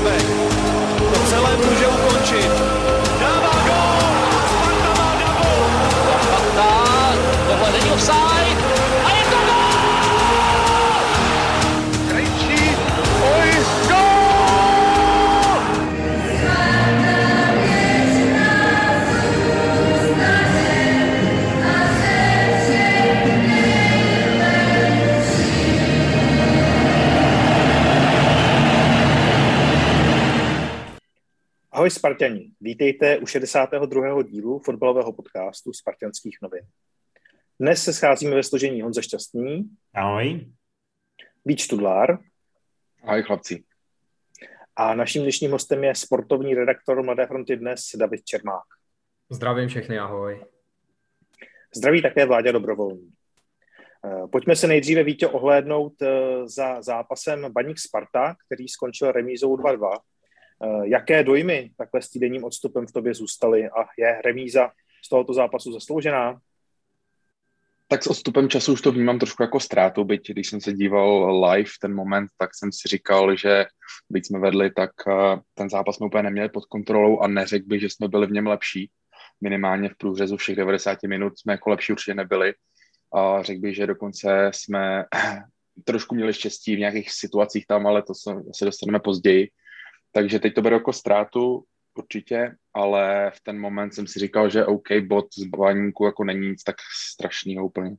Drábek. To celé může ukončit. Ahoj Spartani, vítejte u 62. dílu fotbalového podcastu Spartanských novin. Dnes se scházíme ve složení Honza Šťastný, Ahoj. Vít Tudlár Ahoj chlapci. a naším dnešním hostem je sportovní redaktor Mladé fronty dnes David Čermák. Zdravím všechny, ahoj. Zdraví také Vláďa Dobrovolný. Eh, Pojďme se nejdříve Vítě ohlédnout eh, za zápasem Baník Sparta, který skončil remízou 2-2. Eh, Jaké dojmy takhle s týdenním odstupem v tobě zůstaly a je remíza z tohoto zápasu zasloužená? Tak s odstupem času už to vnímám trošku jako ztrátu, byť když jsem se díval live ten moment, tak jsem si říkal, že byť jsme vedli, tak eh, ten zápas jsme úplně neměli pod kontrolou a neřekl bych, že jsme byli v něm lepší. Minimálně v průřezu všech 90 minut jsme jako lepší určitě nebyli. A řekl bych, že dokonce jsme trošku měli štěstí v nějakých situacích tam, ale to se, se dostaneme později. Takže teď to beru jako ztrátu, určitě, ale v ten moment jsem si říkal, že OK, bod z baníku jako není nic tak strašného úplně.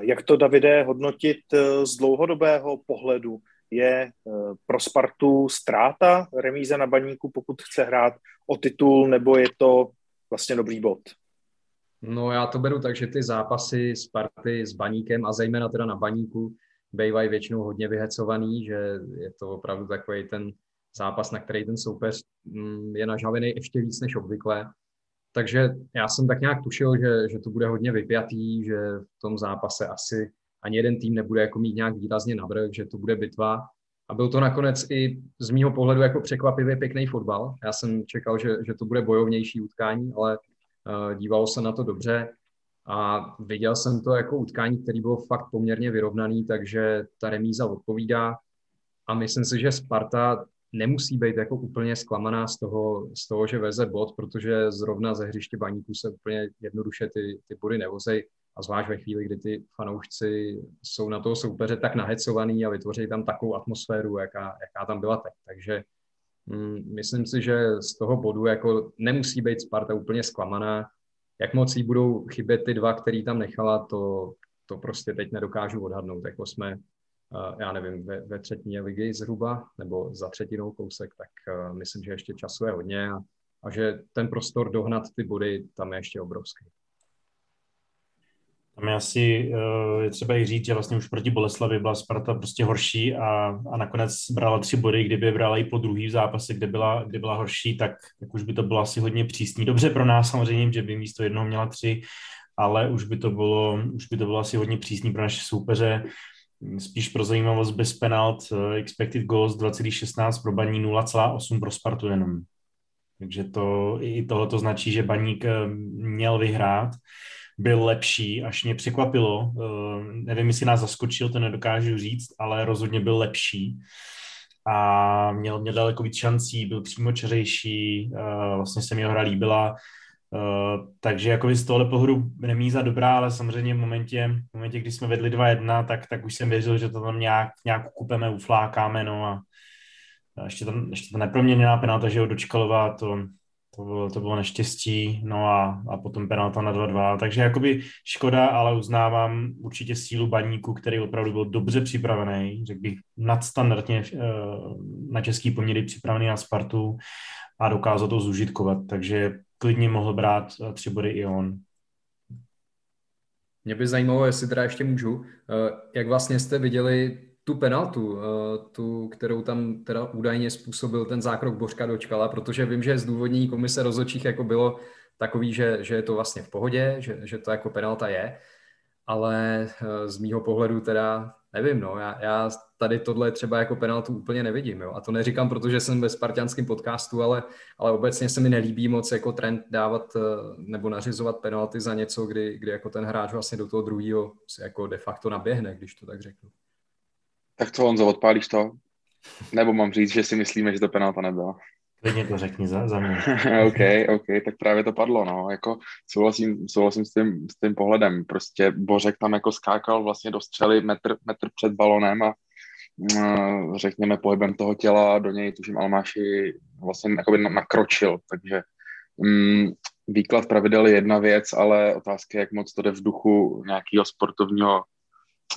Jak to, Davide, hodnotit eh, z dlouhodobého pohledu? Je eh, pro Spartu ztráta remíza na baníku, pokud chce hrát o titul, nebo je to vlastně dobrý bod? No já to beru tak, že ty zápasy Sparty s Baníkem a zejména teda na Baníku bývají většinou hodně vyhecovaný, že je to opravdu takový ten zápas, na který ten soupeř mm, je nažavený ještě víc než obvykle. Takže já jsem tak nějak tušil, že, že to bude hodně vypjatý, že v tom zápase asi ani jeden tým nebude jako mít nějak výrazně navrh, že to bude bitva. A byl to nakonec i z mýho pohledu jako překvapivě pěkný fotbal. Já jsem čekal, že, že to bude bojovnější utkání, ale uh, dívalo se na to dobře a viděl jsem to jako utkání, který bylo fakt poměrně vyrovnaný, takže ta remíza odpovídá a myslím si, že Sparta nemusí být jako úplně zklamaná z toho, z toho, že veze bod, protože zrovna ze hřiště baníků se úplně jednoduše ty, ty body nevozej a zvlášť ve chvíli, kdy ty fanoušci jsou na toho soupeře tak nahecovaný a vytvoří tam takovou atmosféru, jaká, jaká tam byla teď. Takže mm, myslím si, že z toho bodu jako nemusí být Sparta úplně zklamaná. Jak moc jí budou chybět ty dva, který tam nechala, to, to prostě teď nedokážu odhadnout. Jako jsme Uh, já nevím, ve, ve třetině ligy zhruba, nebo za třetinou kousek, tak uh, myslím, že ještě času je hodně a, a že ten prostor dohnat ty body tam je ještě obrovský. Tam je asi uh, je třeba i říct, že vlastně už proti Boleslavi byla Sparta prostě horší a, a nakonec brala tři body, kdyby brala i po druhý v zápase, kde byla, kde byla horší, tak, tak už by to bylo asi hodně přísný. Dobře pro nás samozřejmě, že by místo jednoho měla tři, ale už by to bylo, už by to bylo asi hodně přísný pro naše soupeře. Spíš pro zajímavost bez penalt, uh, expected goals 2,16 pro Baní, 0,8 pro Spartu jenom. Takže to, i tohle to značí, že Baník uh, měl vyhrát byl lepší, až mě překvapilo. Uh, nevím, jestli nás zaskočil, to nedokážu říct, ale rozhodně byl lepší a měl, měl daleko víc šancí, byl přímočařejší, uh, vlastně se mi jeho hra líbila, Uh, takže jako z tohle pohledu remíza dobrá, ale samozřejmě v momentě, v momentě kdy jsme vedli 2-1, tak, tak už jsem věřil, že to tam nějak, nějak kupeme, uflákáme, no a, a ještě, tam, ještě ta neproměněná penalta, že ho dočkalová, to, to bylo, to bylo neštěstí, no a, a potom penalta na 2-2, takže jakoby škoda, ale uznávám určitě sílu baníku, který opravdu byl dobře připravený, řekl bych nadstandardně na český poměry připravený na Spartu a dokázal to zužitkovat, takže klidně mohl brát tři body i on. Mě by zajímalo, jestli teda ještě můžu, jak vlastně jste viděli tu penaltu, tu, kterou tam teda údajně způsobil ten zákrok Bořka dočkala, protože vím, že zdůvodnění komise rozhodčích jako bylo takový, že, že je to vlastně v pohodě, že, že to jako penalta je, ale z mýho pohledu teda nevím, no, já, já tady tohle třeba jako penaltu úplně nevidím, jo, a to neříkám, protože jsem ve spartianském podcastu, ale, ale obecně se mi nelíbí moc jako trend dávat nebo nařizovat penalty za něco, kdy, kdy jako ten hráč vlastně do toho druhého se jako de facto naběhne, když to tak řeknu. Tak co, Honzo, odpálíš to? Nebo mám říct, že si myslíme, že to penalta nebyla. Klidně to řekni za, za mě. OK, OK, tak právě to padlo, no. Jako souhlasím, souhlasím s tím, s tím pohledem. Prostě Bořek tam jako skákal vlastně do střely metr, metr před balonem a uh, řekněme pohybem toho těla do něj, tuším Almáši vlastně jakoby nakročil, takže um, výklad pravidel je jedna věc, ale otázka je, jak moc to jde v duchu nějakého sportovního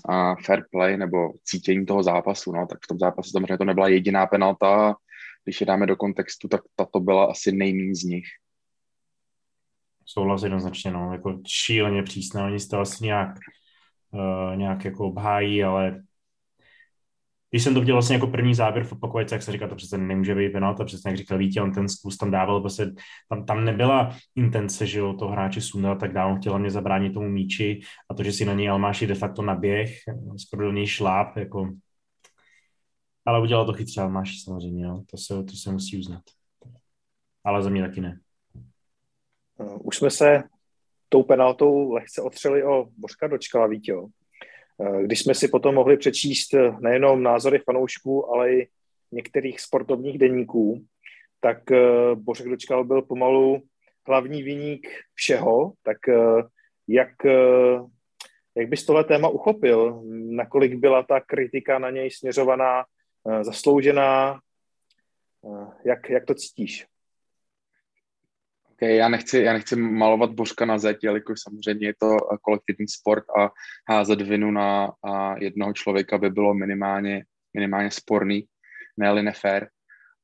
uh, fair play nebo cítění toho zápasu, no, tak v tom zápase samozřejmě to nebyla jediná penalta, když je dáme do kontextu, tak tato byla asi nejméně z nich. Souhlas jednoznačně, no, jako šíleně přísná, oni se to asi nějak, uh, nějak jako obhájí, ale když jsem to viděl vlastně jako první záběr v opakovačce, jak se říká, to přece nemůže být penalta, přesně jak říkal Vítě, on ten zkus tam dával, prostě tam, tam nebyla intence, že jo, to hráče sundat tak dále, chtěl mě zabránit tomu míči a to, že si na něj Almáši de facto naběh, skoro do něj šláp, jako ale udělal to chytře Almáši samozřejmě, jo. To, se, to se musí uznat. Ale za mě taky ne. Už jsme se tou penaltou lehce otřeli o Bořka Dočkala, Vítě. Eh, když jsme si potom mohli přečíst eh, nejenom názory fanoušků, ale i některých sportovních denníků, tak eh, Bořek Dočkal byl pomalu hlavní viník všeho, tak jak, jak bys tohle téma uchopil? Nakolik byla ta kritika na něj směřovaná zasloužená? Jak, jak to cítíš? Okay, já, nechci, já nechci malovat božka na zeď, jelikož samozřejmě je to kolektivní sport a házet vinu na a jednoho člověka by bylo minimálně, minimálně sporný, ne nefér,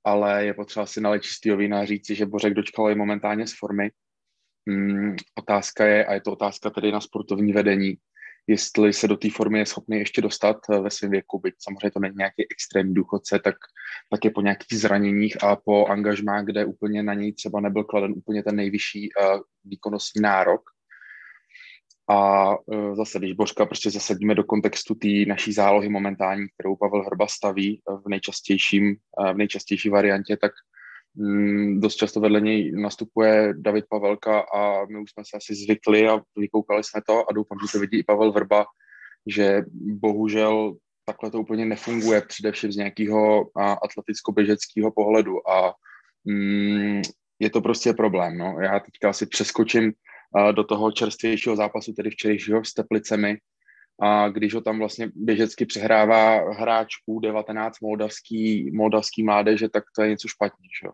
ale je potřeba si nalít čistýho vína říci, že Bořek dočkal je momentálně z formy. Hmm, otázka je, a je to otázka tedy na sportovní vedení, jestli se do té formy je schopný ještě dostat eh, ve svém věku, byť samozřejmě to není nějaký extrémní důchodce, tak, tak je po nějakých zraněních a po angažmá, kde úplně na něj třeba nebyl kladen úplně ten nejvyšší uh, výkonnostní nárok. A uh, zase, když Božka prostě zasadíme do kontextu té naší zálohy momentální, kterou Pavel Hrba staví v nejčastějším, uh, v nejčastější variantě, tak dost často vedle něj nastupuje David Pavelka a my už jsme se asi zvykli a vykoukali jsme to a doufám, že to vidí i Pavel Vrba, že bohužel takhle to úplně nefunguje, především z nějakého atleticko-běžeckého pohledu a mm, je to prostě problém. No. Já teďka asi přeskočím do toho čerstvějšího zápasu, tedy včerejšího s Teplicemi, a když ho tam vlastně běžecky přehrává hráč U19 moldavský, moldavský mládeže, tak to je něco špatně. Že?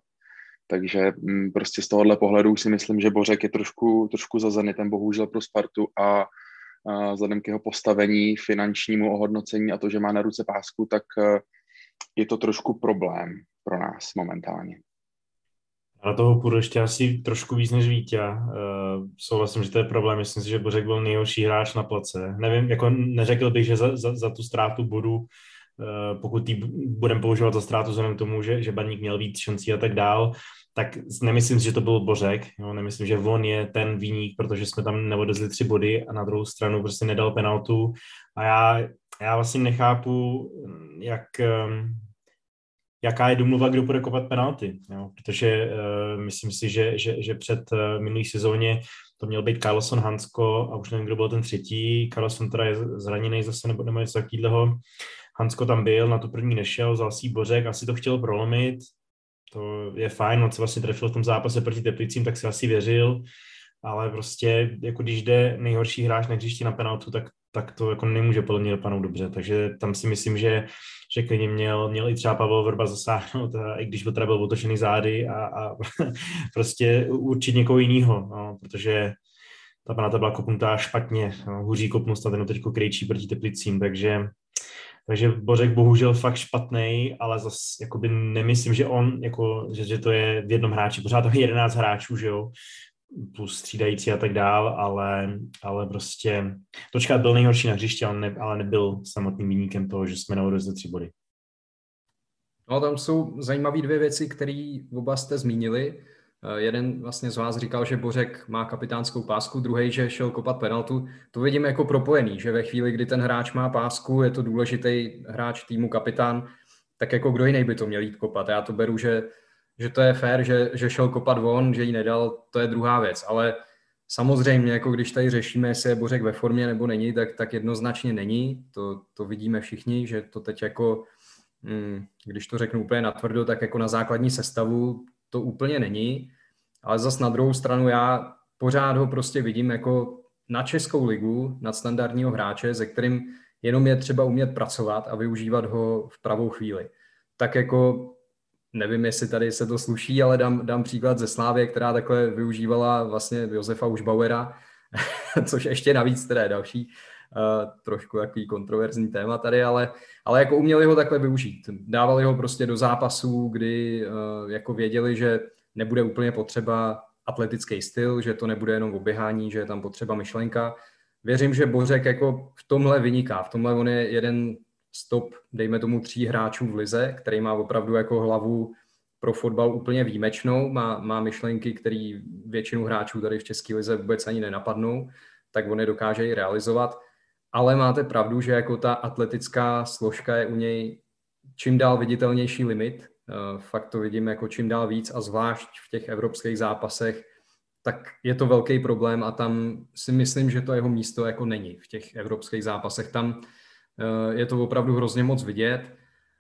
Takže mm, prostě z tohohle pohledu si myslím, že Bořek je trošku, trošku za Zenitem, bohužel pro Spartu a, a vzhledem k jeho postavení, finančnímu ohodnocení a to, že má na ruce pásku, tak e, je to trošku problém pro nás momentálně. Na toho půjdu ještě asi trošku víc než Vítě. Uh, souhlasím, že to je problém. Myslím si, že Bořek byl nejhorší hráč na place. Nevím, jako neřekl bych, že za, za, za tu ztrátu bodu, pokud tý budeme používat za ztrátu vzhledem tomu, že, že Baník měl víc šancí a tak dál, tak nemyslím si, že to byl Bořek. Jo? Nemyslím, že on je ten výnik, protože jsme tam neodezli tři body a na druhou stranu prostě nedal penaltu. A já, já vlastně nechápu, jak, jaká je domluva, kdo bude kopat penalty, jo? protože uh, myslím si, že, že, že před uh, minulý sezóně to měl být Carlson Hansko a už nevím, kdo byl ten třetí. Carlson teda je zraněný zase nebo, nebo něco takového. Hansko tam byl, na to první nešel, vzal si Bořek, asi to chtěl prolomit, to je fajn, on se vlastně trefil v tom zápase proti Teplicím, tak si asi věřil, ale prostě jako když jde nejhorší hráč na hřišti na penaltu, tak, tak to jako nemůže podle mě dopadnout dobře, takže tam si myslím, že že klidně měl, měl i třeba Pavel Vrba zasáhnout, a, i když byl teda byl otočený zády a, a prostě určit někoho jiného, no, protože ta penalta byla kopnutá špatně, no, hůří kopnul snad jenom teď krejčí proti Teplicím, takže takže Bořek bohužel fakt špatný, ale zase jakoby nemyslím, že on, jako, že, že to je v jednom hráči, pořád to je 11 hráčů, že jo, plus střídající a tak dál, ale, ale prostě Točka byl nejhorší na hřiště, ale, ne, ale nebyl samotným výnikem toho, že jsme navodili tři body. No, tam jsou zajímavé dvě věci, které oba jste zmínili. Eh, jeden vlastně z vás říkal, že Bořek má kapitánskou pásku, druhý, že šel kopat penaltu. To vidíme jako propojený, že ve chvíli, kdy ten hráč má pásku, je to důležitý hráč týmu kapitán, tak jako kdo jiný by to měl jít kopat. Já to beru, že že to je fér, že, že šel kopat von, že ji nedal, to je druhá věc. Ale samozřejmě, jako když tady řešíme, jestli je Bořek ve formě nebo není, tak, tak jednoznačně není. To, to vidíme všichni, že to teď jako mm, když to řeknu úplně natvrdo, tak jako na základní sestavu to úplně není, ale zas na druhou stranu já pořád ho prostě vidím jako na Českou ligu, na standardního hráče, se kterým jenom je třeba umět pracovat a využívat ho v pravou chvíli. Tak jako nevím, jestli tady se to sluší, ale dám, dám příklad ze Slávě, která takhle využívala vlastně Josefa Užbauera, což ještě navíc teda je další trošku takový kontroverzní téma tady, ale, ale jako uměli ho takhle využít. Dávali ho prostě do zápasů, kdy uh, jako věděli, že nebude úplně potřeba atletický styl, že to nebude jenom oběhání, že je tam potřeba myšlenka. Věřím, že Bořek jako v tomhle vyniká. V tomhle on je jeden stop, dejme tomu, tří hráčů v lize, který má opravdu jako hlavu pro fotbal úplně výjimečnou, má, má myšlenky, které většinu hráčů tady v České lize vůbec ani nenapadnou, tak on je dokáže i realizovat. Ale máte pravdu, že jako ta atletická složka je u něj čím dál viditelnější limit. Eh, fakt to vidím jako čím dál víc a zvlášť v těch evropských zápasech, tak je to velký problém a tam si myslím, že to jeho místo jako není v těch evropských zápasech. Tam Eh, je to opravdu hrozně moc vidět.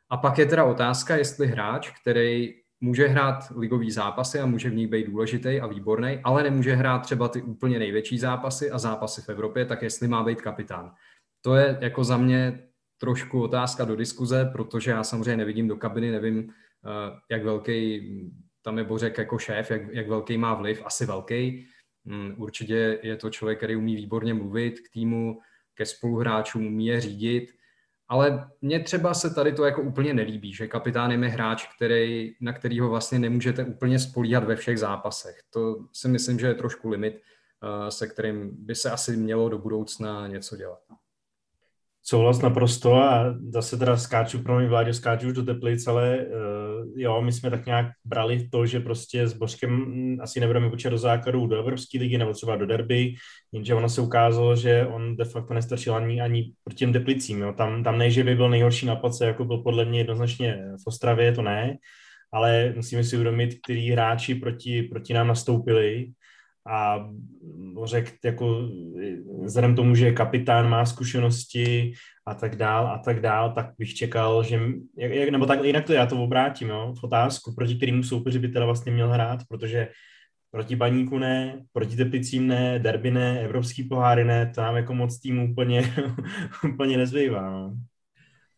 A pak je teda otázka, jestli hráč, který může hrát ligový zápasy a může v nich být důležitý a výborný, ale nemůže hrát třeba ty úplně největší zápasy a zápasy v Evropě, tak jestli má být kapitán. To je jako za mě trošku otázka do diskuze, protože já samozřejmě nevidím do kabiny, nevím, eh, jak velký tam je Bořek jako šéf, jak, jak velký má vliv, asi velký. Hmm, určitě je to člověk, který umí výborně mluvit k týmu, ke spoluhráčům, umí je řídit, ale mně třeba se tady to jako úplně nelíbí, že kapitán je hráč, který, na kterýho vlastně nemůžete úplně spolíhat ve všech zápasech. To si myslím, že je trošku limit, eh, se kterým by se asi mělo do budoucna něco dělat. Souhlas naprosto a zase teda skáču, pro mě vládě skáču už do Teplic, ale uh, jo, my jsme tak nějak brali to, že prostě s Božkem hm, asi nebudeme počítat do základu do Evropské ligy nebo třeba do derby, jenže ono se ukázalo, že on de facto nestačil ani, ani proti těm Teplicím, jo. Tam, tam ne, že by byl nejhorší na place, jako byl podle mě jednoznačně v Ostravě, to ne, ale musíme si uvědomit, který hráči proti, proti nám nastoupili a řekl, jako vzhledem tomu, že kapitán má zkušenosti a tak dál a tak dál, tak bych čekal, že, jak, nebo tak jinak to já to obrátím, jo, v otázku, proti kterému soupeři by teda vlastně měl hrát, protože proti Baníku ne, proti Teplicím ne, derby ne, evropský poháry ne, to nám jako moc týmu úplně, úplně nezbývá. No.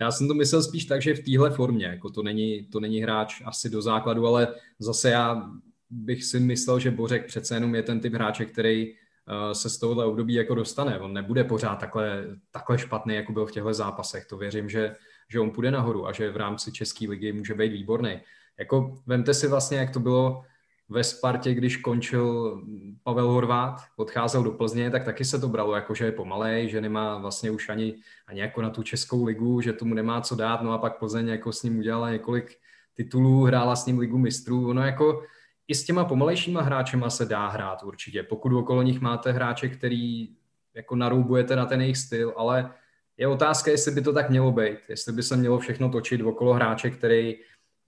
Já jsem to myslel spíš tak, že v téhle formě, jako to není, to není hráč asi do základu, ale zase já bych si myslel, že Bořek přece jenom je ten typ hráče, který eh, se z tohohle období jako dostane. On nebude pořád takhle, takhle špatný, jako byl v těchto zápasech. To věřím, že, že on půjde nahoru a že v rámci České ligy může být výborný. Jako vemte si vlastně, jak to bylo ve Spartě, když končil Pavel Horvát, odcházel do Plzně, tak taky se to bralo jako, že je pomalej, že nemá vlastně už ani, ani jako na tu Českou ligu, že tomu nemá co dát, no a pak Plzeň jako s ním udělala několik titulů, hrála s ním ligu mistrů, ono jako i s těma pomalejšíma hráčema se dá hrát určitě, pokud okolo nich máte hráče, který jako naroubujete na ten jejich styl, ale je otázka, jestli by to tak mělo být, jestli by se mělo všechno točit okolo hráče, který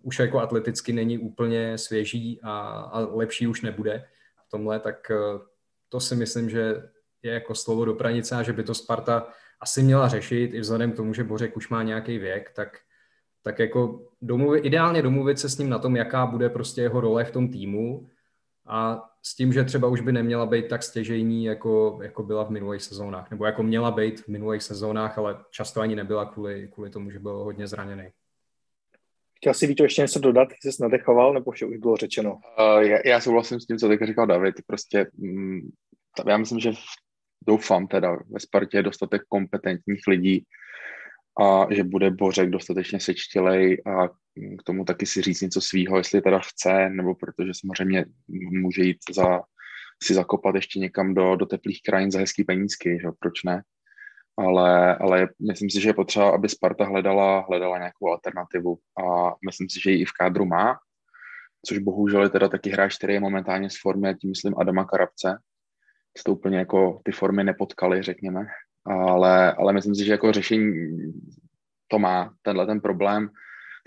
už jako atleticky není úplně svěží a, a lepší už nebude v tomhle, tak eh, to si myslím, že je jako slovo do pranice a že by to Sparta asi měla řešit, i vzhledem k tomu, že Bořek už má nějaký věk, tak tak jako domluvit, ideálně domluvit se s ním na tom, jaká bude prostě jeho role v tom týmu a s tím, že třeba už by neměla být tak stěžejní, jako, jako byla v minulých sezónách, nebo jako měla být v minulých sezónách, ale často ani nebyla kvůli, kvůli tomu, že byl hodně zraněný. Chtěl jsi Víto ještě něco dodat, jsi se nadechoval, nebo vše už bylo řečeno? Uh, já, já souhlasím s tím, co teď říkal David. Prostě mm, já myslím, že v, doufám teda ve Spartě je dostatek kompetentních lidí, a že bude Bořek dostatečně sečtělej a k tomu taky si říct něco svýho, jestli teda chce, nebo protože samozřejmě může jít za, si zakopat ještě někam do, do teplých krajin za hezký penízky, že? proč ne? Ale, ale myslím si, že je potřeba, aby Sparta hledala, hledala nějakou alternativu a myslím si, že ji i v kádru má, což bohužel je teda taky hráč, který je momentálně z formy, tím myslím Adama Karabce, to úplně jako ty formy nepotkali, řekněme, ale, ale myslím si, že jako řešení to má tenhle ten problém,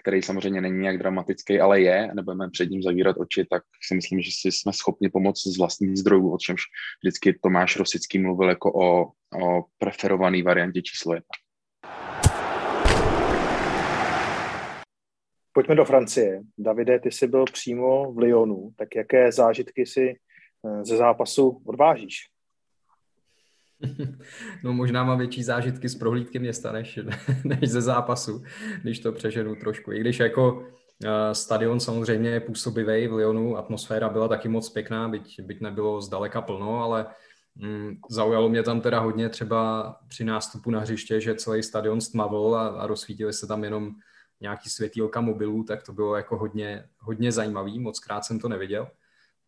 který samozřejmě není nějak dramatický, ale je, nebudeme před ním zavírat oči, tak si myslím, že si jsme schopni pomoct z vlastních zdrojů, o čemž vždycky Tomáš Rosický mluvil jako o, o preferované variantě číslo jedna. Pojďme do Francie. Davide, ty jsi byl přímo v Lyonu, tak jaké zážitky si eh, ze zápasu odvážíš? No možná mám větší zážitky z prohlídky města než, než ze zápasu, když to přeženu trošku. I když jako eh, stadion samozřejmě je působivý v Lyonu, atmosféra byla taky moc pěkná, byť, byť nebylo zdaleka plno, ale mm, zaujalo mě tam teda hodně třeba při nástupu na hřiště, že celý stadion stmavil a, a rozsvítili se tam jenom nějaký světýlka mobilů, tak to bylo jako hodně, hodně zajímavý, moc krát jsem to neviděl,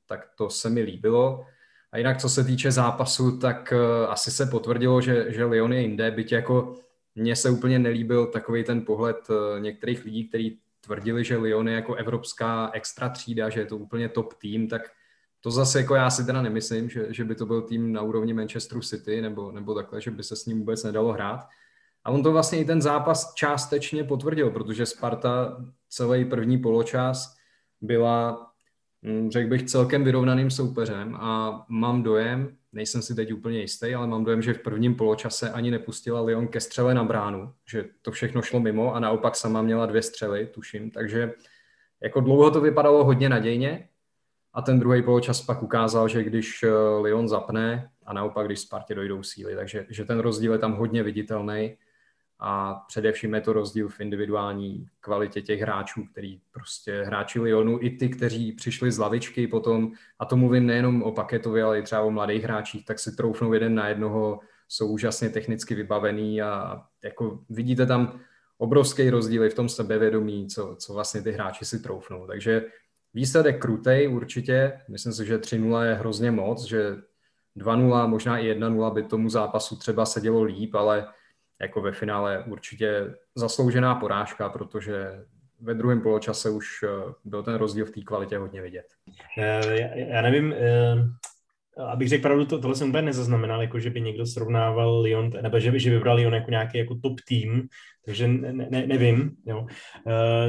tak to se mi líbilo. A jinak, co se týče zápasu, tak uh, asi se potvrdilo, že, že Lyon je jinde, byť jako mně se úplně nelíbil takový ten pohled uh, některých lidí, kteří tvrdili, že Lyon je jako evropská extra třída, že je to úplně top tým, tak to zase jako já si teda nemyslím, že, že by to byl tým na úrovni Manchesteru City nebo, nebo takhle, že by se s ním vůbec nedalo hrát. A on to vlastně i ten zápas částečně potvrdil, protože Sparta celý první poločas byla, řekl bych, celkem vyrovnaným soupeřem a mám dojem, nejsem si teď úplně jistý, ale mám dojem, že v prvním poločase ani nepustila Lyon ke střele na bránu, že to všechno šlo mimo a naopak sama měla dvě střely, tuším, takže jako dlouho to vypadalo hodně nadějně a ten druhý poločas pak ukázal, že když eh, Lyon zapne a naopak, když Spartě dojdou síly, takže že ten rozdíl je tam hodně viditelný a především je to rozdíl v individuální kvalitě těch hráčů, který prostě hráči Lyonu, i ty, kteří přišli z lavičky potom, a to mluvím nejenom o Paketovi, ale i třeba o mladých hráčích, tak si troufnou jeden na jednoho, jsou úžasně technicky vybavený a jako vidíte tam obrovský rozdíl v tom sebevědomí, co, co vlastně ty hráči si troufnou. Takže výsledek krutej určitě, myslím si, že 3-0 je hrozně moc, že 2-0, možná i 1-0 by tomu zápasu třeba sedělo líp, ale jako ve finále určitě zasloužená porážka, protože ve druhém poločase už eh, byl ten rozdíl v té kvalitě hodně vidět. Eh, já, já nevím, eh, abych řekl pravdu, to, tohle jsem úplně nezaznamenal, jako že by někdo srovnával Lyon, nebo že by, že vybral Lyon jako nějaký jako top tým, takže ne, ne, nevím. Jo.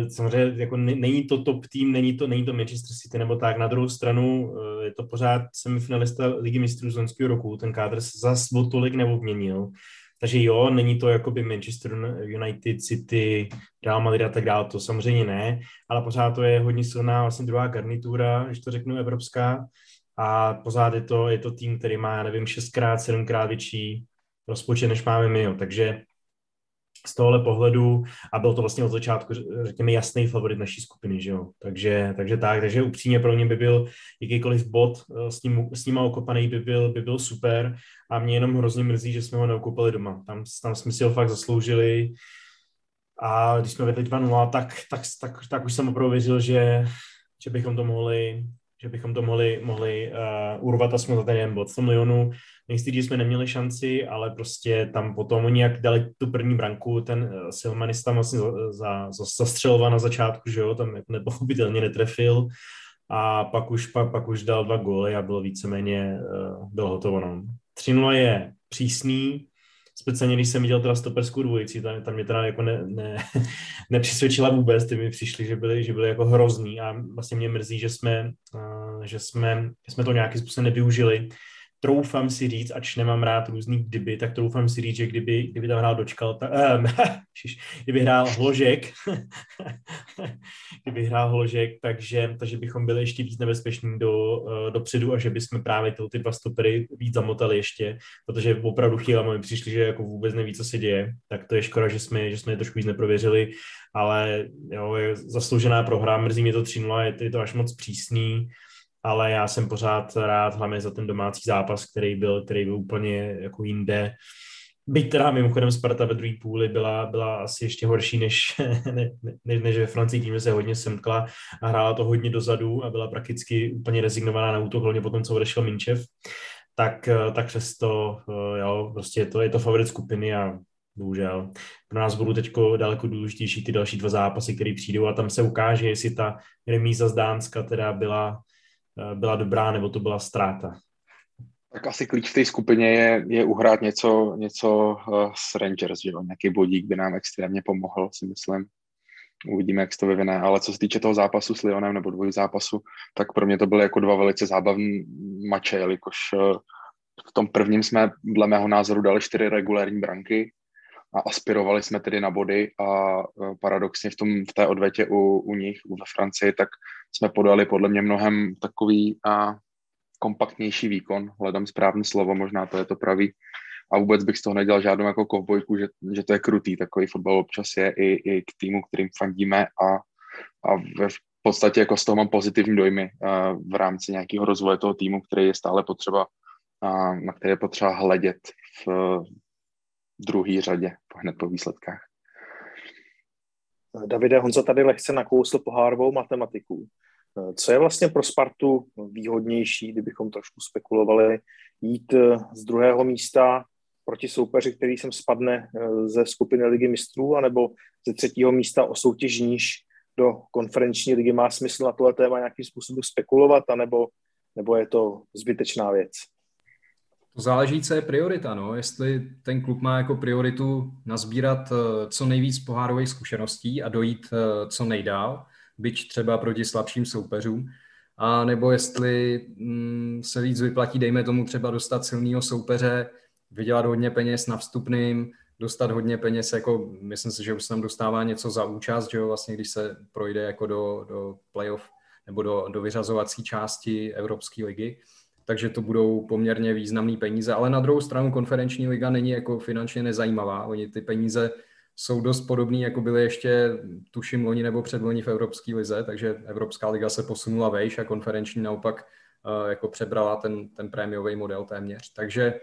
samozřejmě jako není to top tým, není to, není to Manchester City nebo tak. Na druhou stranu je to pořád semifinalista Ligy mistrů z loňského roku, ten kádr se zas o tolik neobměnil. Takže jo, není to jakoby Manchester United, City, Real Madrid a tak dále, to samozřejmě ne, ale pořád to je hodně silná vlastně druhá garnitura, když to řeknu evropská, a pořád je to, je to tým, který má, nevím, šestkrát, sedmkrát větší rozpočet, než máme my, jo. takže z tohohle pohledu a byl to vlastně od začátku, řekněme, jasný favorit naší skupiny, že jo. Takže, takže tak, takže upřímně pro mě by byl jakýkoliv bod eh, s, ním, s nima okopaný by byl, by byl super a mě jenom hrozně mrzí, že jsme ho neokopali doma. Tam, tam jsme si ho fakt zasloužili a když jsme vedli 2-0, tak, tak, tak, tak už jsem opravdu věřil, že, že bychom to mohli, že bychom to mohli, mohli uh, urvat aspoň za ten jeden bod. V tom Lyonu nejistý, jsme neměli šanci, ale prostě tam potom oni jak dali tu první branku, ten uh, Silmanis tam vlastně za, za, zastřeloval na začátku, že jo, tam jako nepochopitelně netrefil a pak už, pak, pak už dal dva góly a bylo víceméně, uh, bylo hotovo. No. 3 je přísný, speciálně když jsem viděl teda stoperskou dvojici, tam, tam mě teda jako ne, ne, nepřisvědčila vůbec, ty mi přišli, že byli, že byli jako hrozný a vlastně mě mrzí, že jsme, uh, že jsme, že jsme to nějakým způsobem nevyužili, troufám si říct, ač nemám rád různý kdyby, tak troufám si říct, že kdyby, kdyby tam hrál dočkal, tak, um, kdyby hrál hložek, kdyby hrál hložek, takže, takže bychom byli ještě víc nebezpeční do, uh, dopředu a že bychom právě ty, ty dva stopery víc zamotali ještě, protože opravdu chvíli mi přišli, že jako vůbec neví, co se děje, tak to je škoda, že jsme, že jsme je trošku víc neprověřili, ale jo, je zasloužená prohra, mrzí mě to 3-0, je, je to až moc přísný, ale já jsem pořád rád hlavně za ten domácí zápas, který byl, který byl úplně jako jinde. Byť teda mimochodem Sparta ve druhé půli byla, byla asi ještě horší než, ne, ne, než ve Francii, tím, že se hodně semkla a hrála to hodně dozadu a byla prakticky úplně rezignovaná na útok, hlavně potom, co odešel Minčev, tak, tak přesto, jo, prostě je to, je to favorit skupiny a bohužel. Pro nás budou teď daleko důležitější ty další dva zápasy, které přijdou a tam se ukáže, jestli ta remíza z Dánska teda byla Eh, byla dobrá, nebo to byla ztráta? Tak asi klíč v té skupině je, je uhrát něco, něco uh, s Rangers, že jo? nějaký bodík by nám extrémně pomohl, si myslím. Uvidíme, jak se to vyvine. Ale co se týče toho zápasu s Lyonem nebo dvojí zápasu, tak pro mě to byly jako dva velice zábavní mače, jelikož uh, v tom prvním jsme dle mého názoru dali čtyři regulární branky a aspirovali jsme tedy na body a paradoxně v, tom, v té odvetě u, u nich, ve Francii, tak jsme podali podle mě mnohem takový a kompaktnější výkon, hledám správné slovo, možná to je to pravý, a vůbec bych z toho nedělal žádnou jako kovbojku, že, že to je krutý, takový fotbal občas je i, i k týmu, kterým fandíme a, a v podstatě jako z toho mám pozitivní dojmy uh, v rámci nějakého rozvoje toho týmu, který je stále potřeba, na který je potřeba hledět v uh, druhé řadě hned po výsledkách. Davide Honza tady lehce nakousl pohárovou matematiku. Co je vlastně pro Spartu výhodnější, kdybychom trošku spekulovali, jít z druhého místa proti soupeři, který sem spadne eh, ze skupiny ligy mistrů, anebo ze třetího místa o soutěž níž do konferenční ligy má smysl na tohle téma nějakým způsobem spekulovat, anebo, nebo je to zbytečná věc? To záleží, co je priorita. No. Jestli ten klub má jako prioritu nazbírat eh, co nejvíc pohárových zkušeností a dojít eh, co nejdál, byť třeba proti slabším soupeřům, a nebo jestli mm, se víc vyplatí, dejme tomu třeba dostat silného soupeře vydělat hodně peněz na vstupným, dostat hodně peněz, jako myslím si, že už se tam dostává něco za účast, že jo, vlastně když se projde jako do, do playoff nebo do, do vyřazovací části Evropské ligy, takže to budou poměrně významné peníze, ale na druhou stranu konferenční liga není jako finančně nezajímavá, oni ty peníze jsou dost podobný, jako byly ještě tuším loni nebo předloni v Evropské lize, takže Evropská liga se posunula vejš a konferenční naopak uh, jako přebrala ten, ten prémiový model téměř. Takže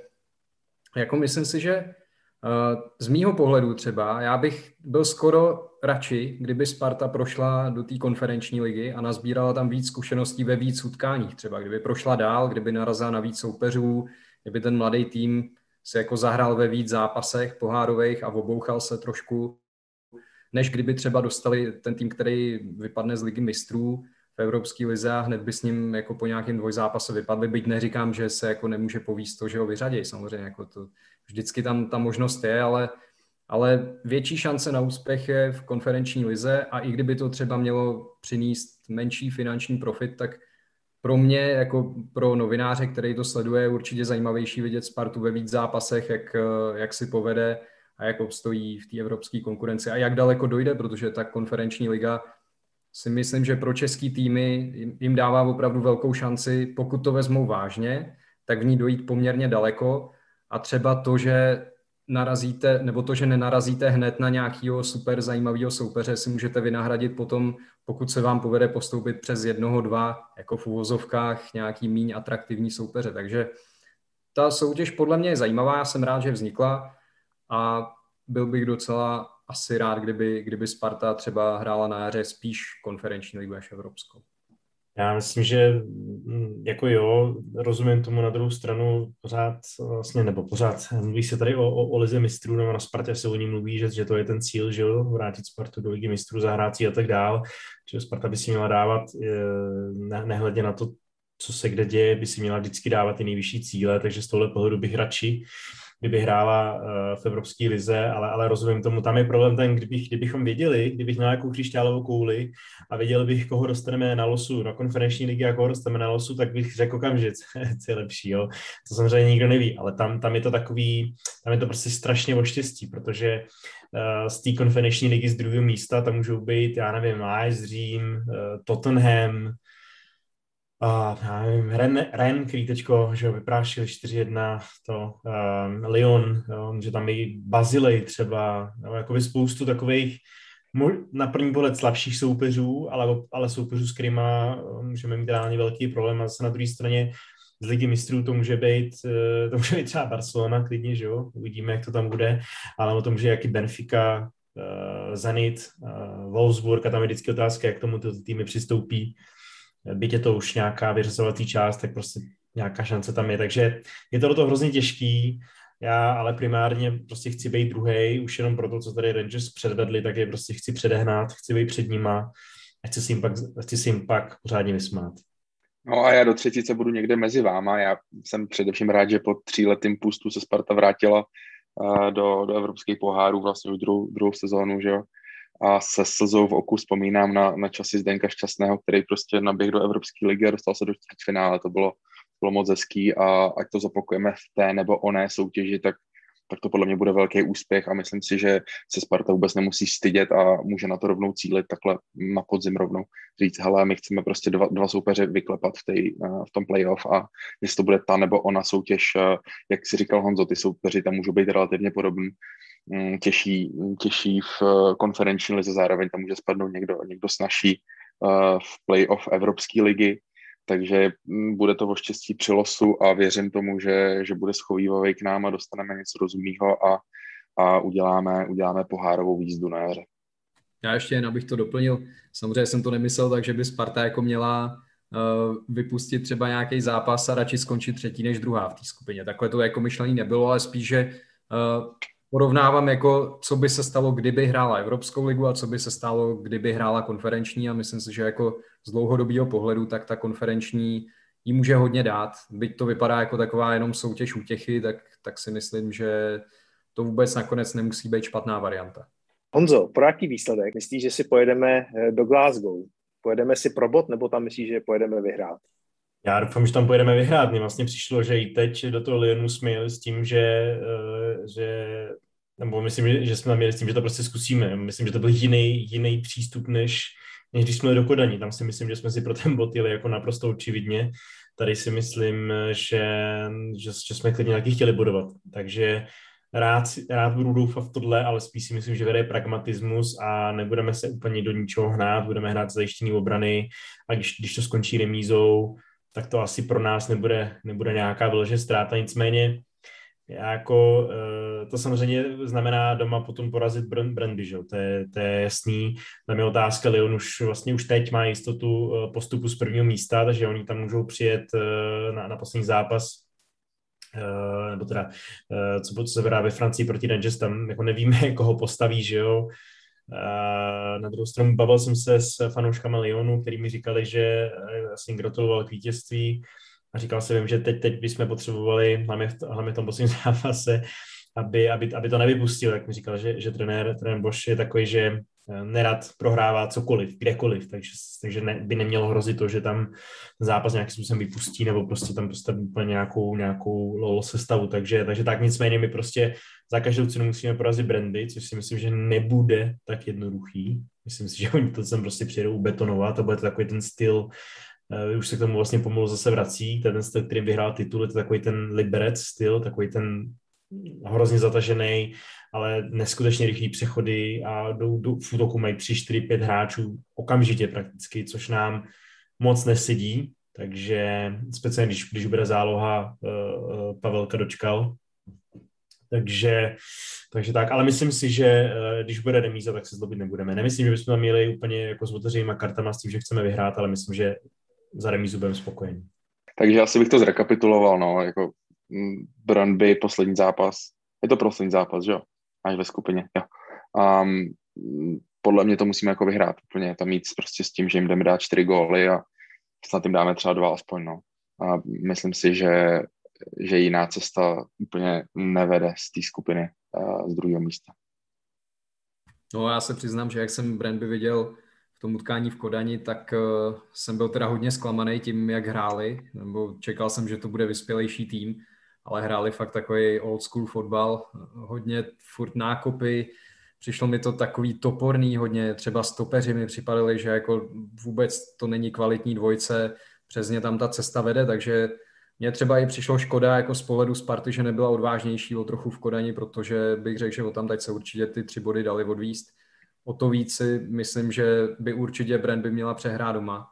jako myslím si, že z mýho pohledu třeba, já bych byl skoro radši, kdyby Sparta prošla do té konferenční ligy a nazbírala tam víc zkušeností ve víc utkáních. Třeba, kdyby prošla dál, kdyby narazila na víc soupeřů, kdyby ten mladý tým se jako zahrál ve víc zápasech pohárových a obouchal se trošku, než kdyby třeba dostali ten tým, který vypadne z ligy mistrů, v Evropské lize a hned by s ním jako po nějakém dvojzápase vypadli, byť neříkám, že se jako nemůže povíst to, že ho vyřadí, samozřejmě jako to, vždycky tam ta možnost je, ale, ale větší šance na úspěch je v konferenční lize a i kdyby to třeba mělo přinést menší finanční profit, tak pro mě, jako pro novináře, který to sleduje, je určitě zajímavější vidět Spartu ve víc zápasech, jak, jak si povede a jak obstojí v té evropské konkurenci a jak daleko dojde, protože ta konferenční liga si myslím, že pro český týmy jim dává opravdu velkou šanci, pokud to vezmou vážně, tak v ní dojít poměrně daleko a třeba to, že narazíte, nebo to, že nenarazíte hned na nějakého super zajímavého soupeře, si můžete vynahradit potom, pokud se vám povede postoupit přes jednoho, dva, jako v uvozovkách nějaký míň atraktivní soupeře. Takže ta soutěž podle mě je zajímavá, já jsem rád, že vznikla a byl bych docela asi rád, kdyby, kdyby Sparta třeba hrála na jaře spíš konferenční ligu než evropskou. Já myslím, že mm, jako jo, rozumím tomu na druhou stranu pořád vlastně, nebo pořád, mluví se tady o, o, o lize mistrů, nebo na Spartě se o ní mluví, že, že to je ten cíl, že jo, vrátit Spartu do ligy mistrů, zahrát a tak dál, že Sparta by si měla dávat, ne, nehledě na to, co se kde děje, by si měla vždycky dávat ty nejvyšší cíle, takže z tohle pohledu bych radši kdyby hrála uh, v Evropské lize, ale, ale rozumím tomu, tam je problém ten, kdybych, kdybychom věděli, kdybych měl nějakou křišťálovou kouli a věděli bych, koho dostaneme na losu na konferenční ligy a koho dostaneme na losu, tak bych řekl okamžitě, co je lepší, jo. To samozřejmě nikdo neví, ale tam, tam je to takový, tam je to prostě strašně o štěstí, protože uh, z té konferenční ligy z druhého místa tam můžou být, já nevím, Ajax, Řím, uh, Tottenham, já nevím, Ren, Ren který teďko, že vyprášili 4-1, to um, Lyon, že tam i Bazilej třeba, jo, jakoby spoustu takových na první pohled slabších soupeřů, ale, ale soupeřů, s kterými můžeme mít reálně velký problém. A zase na druhé straně z ligy mistrů to může být, eh, to může být třeba Barcelona klidně, že jo, uvidíme, jak to tam bude, ale to může jaký Benfica, uh, Zenit, uh, Wolfsburg a tam je vždycky otázka, jak tomu ty týmy přistoupí byť je to už nějaká vyřazovací část, tak prostě nějaká šance tam je. Takže je to do toho hrozně těžký. Já ale primárně prostě chci být druhý, už jenom proto, co tady Rangers předvedli, tak je prostě chci předehnat, chci být před nima a chci si jim pak, chci si jim pak pořádně vysmát. No a já do třetice budu někde mezi váma. Já jsem především rád, že po tříletým pustu se Sparta vrátila uh, do, do evropských pohárů vlastně už druhou, druhou sezónu, že jo a se slzou v oku vzpomínám na, na časy Zdenka Šťastného, který prostě naběh do Evropské ligy a dostal se do čtvrtfinále. To bylo, bylo moc hezký a ať to zopakujeme v té nebo oné soutěži, tak tak to podle mě bude velký úspěch a myslím si, že se Sparta vůbec nemusí stydět a může na to rovnou cílit takhle na podzim rovnou. Říct, hele, my chceme prostě dva, dva soupeře vyklepat v, tej, v tom playoff a jestli to bude ta nebo ona soutěž, jak si říkal Honzo, ty soupeři tam můžou být relativně podobný, těžší, těžší v konferenční lize, zároveň tam může spadnout někdo, někdo snažší v playoff Evropské ligy, takže mm, bude to o štěstí při losu a věřím tomu, že, že bude schovývavý k nám a dostaneme něco rozumného a, a uděláme, uděláme pohárovou výzdu na jaře. Já ještě jen, abych to doplnil, samozřejmě jsem to nemyslel tak, že by Sparta jako měla uh, vypustit třeba nějaký zápas a radši skončit třetí než druhá v té skupině. Takhle to jako myšlení nebylo, ale spíš, že porovnávám jako, co by se stalo, kdyby hrála Evropskou ligu a co by se stalo, kdyby hrála konferenční a myslím si, že jako z dlouhodobého pohledu, tak ta konferenční jí může hodně dát. Byť to vypadá jako taková jenom soutěž útěchy, tak, tak si myslím, že to vůbec nakonec nemusí být špatná varianta. Honzo, pro jaký výsledek myslíš, že si pojedeme eh, do Glasgow? Pojedeme si pro bod, nebo tam myslíš, že pojedeme vyhrát? Já doufám, že tam pojedeme vyhrát. Mně vlastně přišlo, že i teď do toho Lyonu jsme jeli s tím, že, eh, že nebo myslím, že jsme tam měli s tím, že to prostě zkusíme. Myslím, že to byl jiný, jiný přístup, než, než když jsme do Kodaní. Tam si myslím, že jsme si pro ten bot jeli jako naprosto očividně. Tady si myslím, že, že, že jsme klidně taky chtěli bodovat. Takže rád, rád budu doufat v tohle, ale spíš si myslím, že vede pragmatismus a nebudeme se úplně do ničeho hnát, budeme hrát zajištění obrany a když, když to skončí remízou, tak to asi pro nás nebude, nebude nějaká vyložená ztráta. Nicméně jako, eh, to samozřejmě znamená doma potom porazit Brandy, že? To, je, to je jasný. Tam je otázka, Lyon už vlastně už teď má jistotu eh, postupu z prvního místa, takže oni tam můžou přijet eh, na, na poslední zápas nebo teda, co, co se vrá ve Francii proti Rangers, tam jako nevíme, koho postaví, že jo. Na druhou stranu bavil jsem se s fanouškama Lyonu, který mi říkali, že asi gratuluval k vítězství, a říkal jsem, že teď, teď bychom potřebovali, hlavně v, hlavně v tom posledním zápase, aby, aby, aby to nevypustil, jak mi říkal, že, že trenér, trenér Bosch je takový, že eh, nerad prohrává cokoliv, kdekoliv, takže, takže ne, by nemělo hrozit to, že tam zápas nějakým způsobem vypustí nebo prostě tam prostě úplně nějakou, nějakou lol sestavu, takže, takže tak nicméně my prostě za každou cenu musíme porazit brandy, což si myslím, že nebude tak jednoduchý. Myslím si, že oni to sem prostě přijedou betonovat a bude to takový ten styl uh, už se k tomu vlastně pomalu zase vrací, ten styl, který vyhrál titul, je to takový ten liberec styl, takový ten hrozně zatažený, ale neskutečně rychlý přechody a do, do, v útoku mají 3, 4, 5 hráčů okamžitě prakticky, což nám moc nesedí, takže speciálně když, když bude záloha uh, Pavelka dočkal, takže, takže tak, ale myslím si, že uh, když bude remíza, tak se zlobit nebudeme. Nemyslím, že bychom tam měli úplně jako s otevřenýma kartama s tím, že chceme vyhrát, ale myslím, že za remízu budeme spokojení. Takže asi bych to zrekapituloval, no, jako mm, Brandby, poslední zápas. Je to poslední zápas, že jo? Až ve skupině, jo. Um, podle mě to musíme jako vyhrát úplně, tam mít prostě s tím, že jim jdeme dát čtyři góly a snad jim dáme třeba dva aspoň, no. A myslím si, že, že jiná cesta úplně nevede z té skupiny z druhého místa. No já se přiznám, že jak jsem Brandby viděl v tom utkání v Kodani, tak uh, jsem byl teda hodně zklamaný tím, jak hráli, nebo čekal jsem, že to bude vyspělejší tým, ale hráli fakt takový old school fotbal, hodně furt nákopy, přišlo mi to takový toporný, hodně třeba stopeři mi připadali, že jako vůbec to není kvalitní dvojce, přesně tam ta cesta vede, takže mně třeba i přišlo škoda jako z pohledu Sparty, že nebyla odvážnější o trochu v Kodani, protože bych řekl, že o tam teď se určitě ty tři body dali odvíst o to víc si myslím, že by určitě Brand by měla přehrát doma.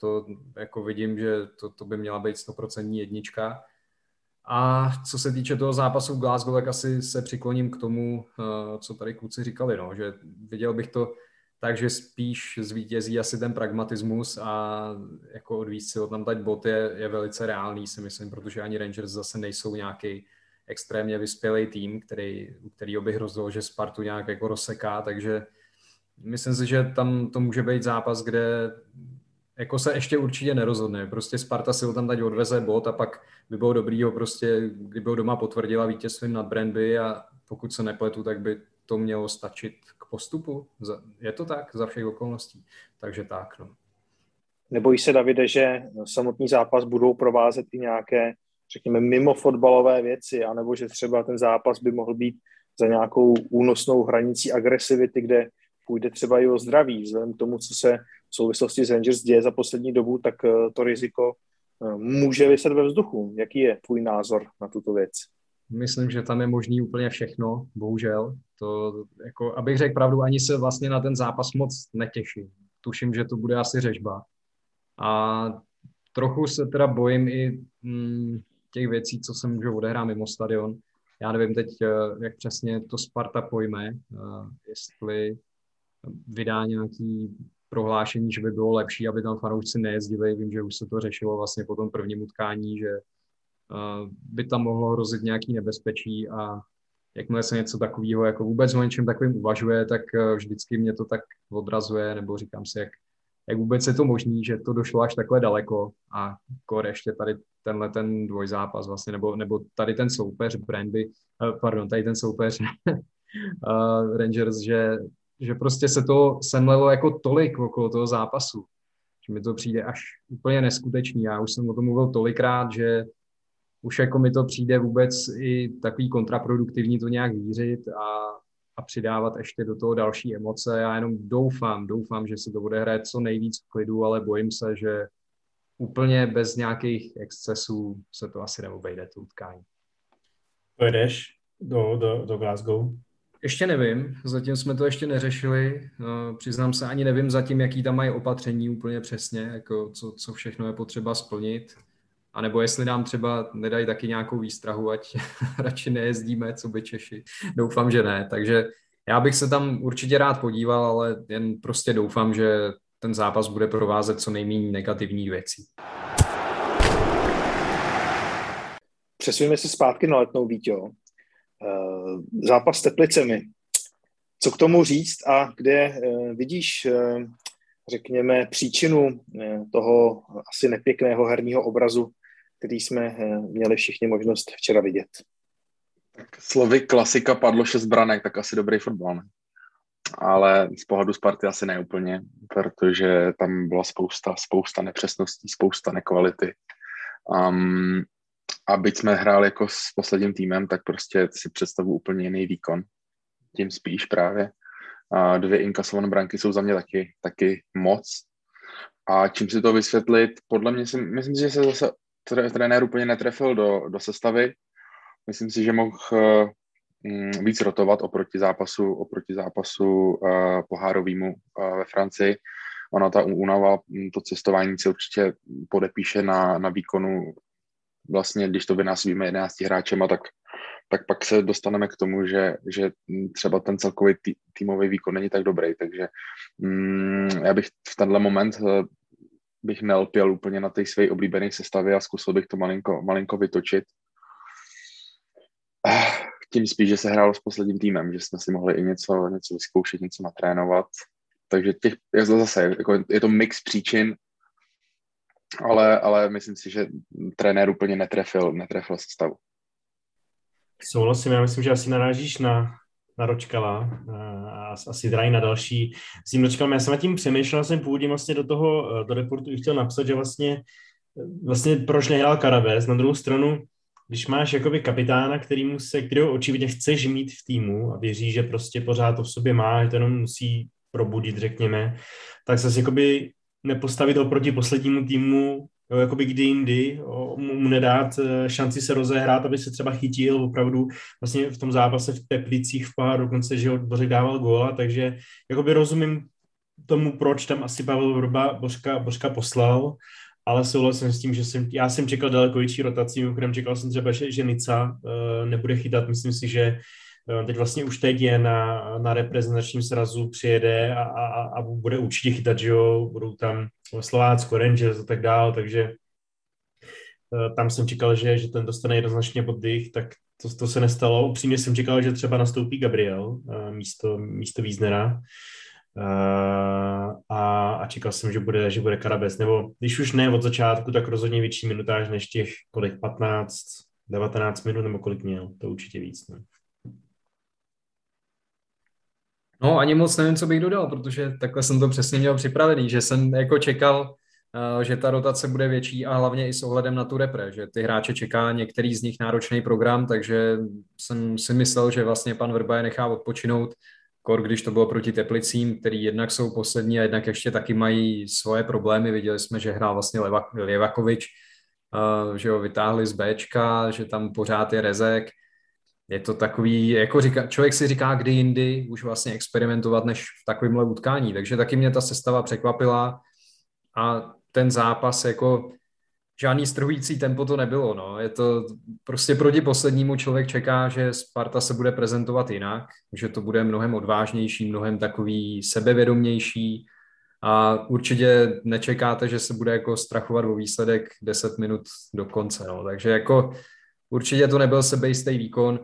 To jako vidím, že to, to by měla být 100% jednička. A co se týče toho zápasu v Glasgow, tak asi se přikloním k tomu, eh, co tady kluci říkali, no, že viděl bych to tak, že spíš zvítězí asi ten pragmatismus a jako odvíct si od tam dať bot je, je velice reálný, si myslím, protože ani Rangers zase nejsou nějaký extrémně vyspělý tým, který, který by hrozilo, že Spartu nějak jako rozseká, takže myslím si, že tam to může být zápas, kde jako se ještě určitě nerozhodne. Prostě Sparta si ho tam dať odveze bod a pak by bylo dobrý ho prostě, kdyby ho doma potvrdila vítězstvím nad Brandby a pokud se nepletu, tak by to mělo stačit k postupu. Je to tak za všech okolností. Takže tak, no. Nebojí se, Davide, že samotný zápas budou provázet i nějaké, řekněme, mimo fotbalové věci, anebo že třeba ten zápas by mohl být za nějakou únosnou hranicí agresivity, kde půjde třeba i o zdraví. Vzhledem k tomu, co se v souvislosti s Rangers děje za poslední dobu, tak eh, to riziko eh, může vyset ve vzduchu. Jaký je tvůj názor na tuto věc? Myslím, že tam je možný úplně všechno, bohužel. To, jako, abych řekl pravdu, ani se vlastně na ten zápas moc netěším. Tuším, že to bude asi řežba. A trochu se teda bojím i mm, těch věcí, co se můžou odehrát mimo stadion. Já nevím teď, eh, jak přesně to Sparta pojme, jestli vydá nějaký prohlášení, že by bylo lepší, aby tam fanoušci nejezdili. Vím, že už se to řešilo vlastně po tom prvním utkání, že uh, by tam mohlo hrozit nějaký nebezpečí a jakmile se něco takového jako vůbec o něčem takovým uvažuje, tak uh, vždycky mě to tak odrazuje, nebo říkám si, jak, jak vůbec je to možné, že to došlo až takhle daleko a kor ještě tady tenhle ten dvojzápas vlastně, nebo, nebo tady ten soupeř Brandby, uh, pardon, tady ten soupeř Rangers, že že prostě se to semlelo jako tolik okolo toho zápasu, že mi to přijde až úplně neskutečný. Já už jsem o tom mluvil tolikrát, že už jako mi to přijde vůbec i takový kontraproduktivní to nějak vířit a, a přidávat ještě do toho další emoce. Já jenom doufám, doufám, že se to bude hrát co nejvíc v klidu, ale bojím se, že úplně bez nějakých excesů se to asi neobejde, to utkání. Pojedeš do, do, do Glasgow? Ještě nevím, zatím jsme to ještě neřešili. No, přiznám se, ani nevím zatím, jaký tam mají opatření úplně přesně, jako co, co všechno je potřeba splnit. A nebo jestli nám třeba nedají taky nějakou výstrahu, ať radši nejezdíme, co by Češi. Doufám, že ne. Takže já bych se tam určitě rád podíval, ale jen prostě doufám, že ten zápas bude provázet co nejméně negativních věcí. Přesuneme se zpátky na letnou Vítě. Eh, zápas s Teplicemi. Co k tomu říct a kde eh, vidíš, eh, řekněme, příčinu toho asi nepěkného herního obrazu, který jsme měli všichni možnost včera vidět? Tak slovy klasika padlo šest branek, tak asi dobrý fotbal, ne? Ale z pohledu Sparty asi neúplně, protože tam byla spousta, spousta nepřesností, spousta nekvality. Um, a byť jsme hráli jako s posledním týmem, tak prostě si představu úplně jiný výkon. Tím spíš právě. A dvě inkasované branky jsou za mě taky, taky moc. A čím si to vysvětlit, podle mě si, myslím si, že se zase trenér úplně netrefil do, do sestavy. Myslím si, že mohl uh, víc rotovat oproti zápasu, oproti zápasu uh, pohárovýmu uh, ve Francii. Ona ta únava, to cestování se určitě podepíše na, na výkonu vlastně, když to vynásobíme 11 hráčema, tak, tak pak se dostaneme k tomu, že, že třeba ten celkový tý, týmový výkon není tak dobrý, takže mm, já bych v tenhle moment eh, bych nelpěl úplně na té své oblíbené sestavě a zkusil bych to malinko, malinko vytočit. Eh, tím spíš, že se hrálo s posledním týmem, že jsme si mohli i něco, něco vyzkoušet, něco natrénovat. Takže těch, zase, jako je to mix příčin, ale, ale myslím si, že trenér úplně netrefil, netrefil sestavu. Souhlasím, já myslím, že asi narážíš na, na Ročkala a asi drají na další s tím Ročkalem. Já jsem nad tím přemýšlel, jsem původně vlastně do toho do reportu i chtěl napsat, že vlastně, vlastně proč nehrál Karabes. Na druhou stranu, když máš jakoby kapitána, kterýmu se, kterého očividně chceš mít v týmu a věří, že prostě pořád to v sobě má, že to jenom musí probudit, řekněme, tak se jakoby nepostavit oproti poslednímu týmu, jo, jakoby kdy jindy, o, mu, nedát eh, šanci se rozehrát, aby se třeba chytil opravdu vlastně v tom zápase v Teplicích v pár, dokonce, že Bořek dával góla, takže jakoby rozumím tomu, proč tam asi Pavel Vrba Bořka, Bořka poslal, ale souhlasím s tím, že jsem, já jsem čekal daleko větší rotaci, mimochodem čekal jsem třeba, že, že Nica uh, nebude chytat, myslím si, že teď vlastně už teď je na, na reprezentačním srazu, přijede a, a, a bude určitě chytat, že jo, budou tam Slovácko, Rangers a tak dále, takže eh, tam jsem čekal, že, že ten dostane jednoznačně poddych, tak to, to se nestalo. Upřímně jsem čekal, že třeba nastoupí Gabriel eh, místo, místo Víznera a, a čekal jsem, že bude, že bude Karabes, nebo když už ne od začátku, tak rozhodně větší minutáž než těch kolik, 15, 19 minut, nebo kolik měl, to určitě víc. Ne? No, ani moc nevím, co bych dodal, protože takhle jsem to přesně měl připravený, že jsem jako čekal, eh, že ta rotace bude větší a hlavně i s ohledem na tu repre, že ty hráče čeká některý z nich náročný program, takže jsem si myslel, že vlastně pan Vrba je nechá odpočinout, kor když to bylo proti Teplicím, který jednak jsou poslední a jednak ještě taky mají svoje problémy. Viděli jsme, že hrál vlastně Levak, Levakovič, uh, že ho vytáhli z Bčka, že tam pořád je Rezek, je to takový, jako říká, člověk si říká, kdy jindy už vlastně experimentovat než v takovémhle utkání, takže taky mě ta sestava překvapila a ten zápas jako žádný strhující tempo to nebylo, no. Je to prostě proti poslednímu člověk čeká, že Sparta se bude prezentovat jinak, že to bude mnohem odvážnější, mnohem takový sebevědomější a určitě nečekáte, že se bude jako strachovat o výsledek 10 minut do konce, no. Takže jako určitě to nebyl sebejistý výkon.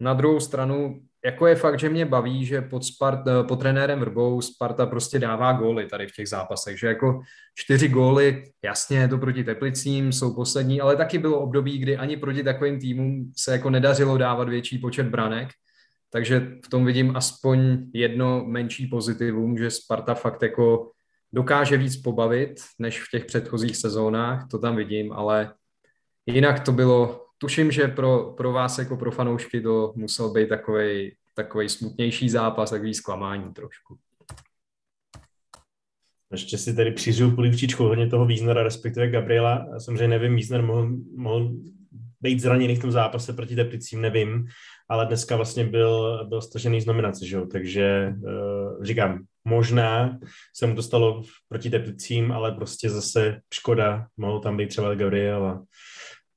Na druhou stranu, jako je fakt, že mě baví, že pod, Spart, eh, pod trenérem Vrbou Sparta prostě dává góly tady v těch zápasech, že jako čtyři góly, jasně je to proti Teplicím, jsou poslední, ale taky bylo období, kdy ani proti takovým týmům se jako nedařilo dávat větší počet branek, takže v tom vidím aspoň jedno menší pozitivum, že Sparta fakt jako dokáže víc pobavit, než v těch předchozích sezónách, to tam vidím, ale jinak to bylo tuším, že pro, pro vás jako pro fanoušky to musel být takový takový smutnější zápas, takový zklamání trošku. Ještě si tady přiřiju polivčičku hodně toho Víznera, respektive Gabriela. Samozřejmě nevím, Vízner mohl, mohl být zraněný v tom zápase proti Teplicím, nevím, ale dneska vlastně byl, byl stažený z nominace, že jo? takže uh, říkám, možná se mu to stalo proti Teplicím, ale prostě zase škoda, mohl tam být třeba Gabriel a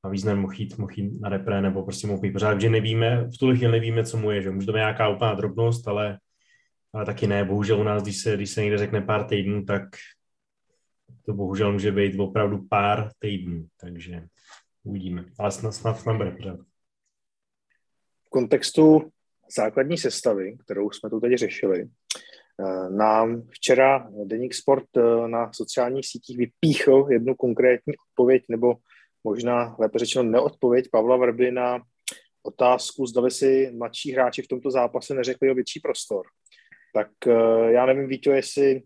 a význam mohl jít, mohl jít na repre nebo prostě mohl být pořád, že nevíme, v tuhle chvíli nevíme, co mu je, že může to být nějaká úplná drobnost, ale, ale taky ne, bohužel u nás, když se, když se někde řekne pár týdnů, tak to bohužel může být opravdu pár týdnů, takže uvidíme, ale snad, snad, snad bude pořád. V kontextu základní sestavy, kterou jsme tu teď řešili, eh, nám včera Deník Sport eh, na sociálních sítích vypíchl jednu konkrétní odpověď nebo možná lépe řečeno neodpověď Pavla Vrby na otázku, zda by si mladší hráči v tomto zápase neřekli o větší prostor. Tak eh, já nevím, Víťo, jestli,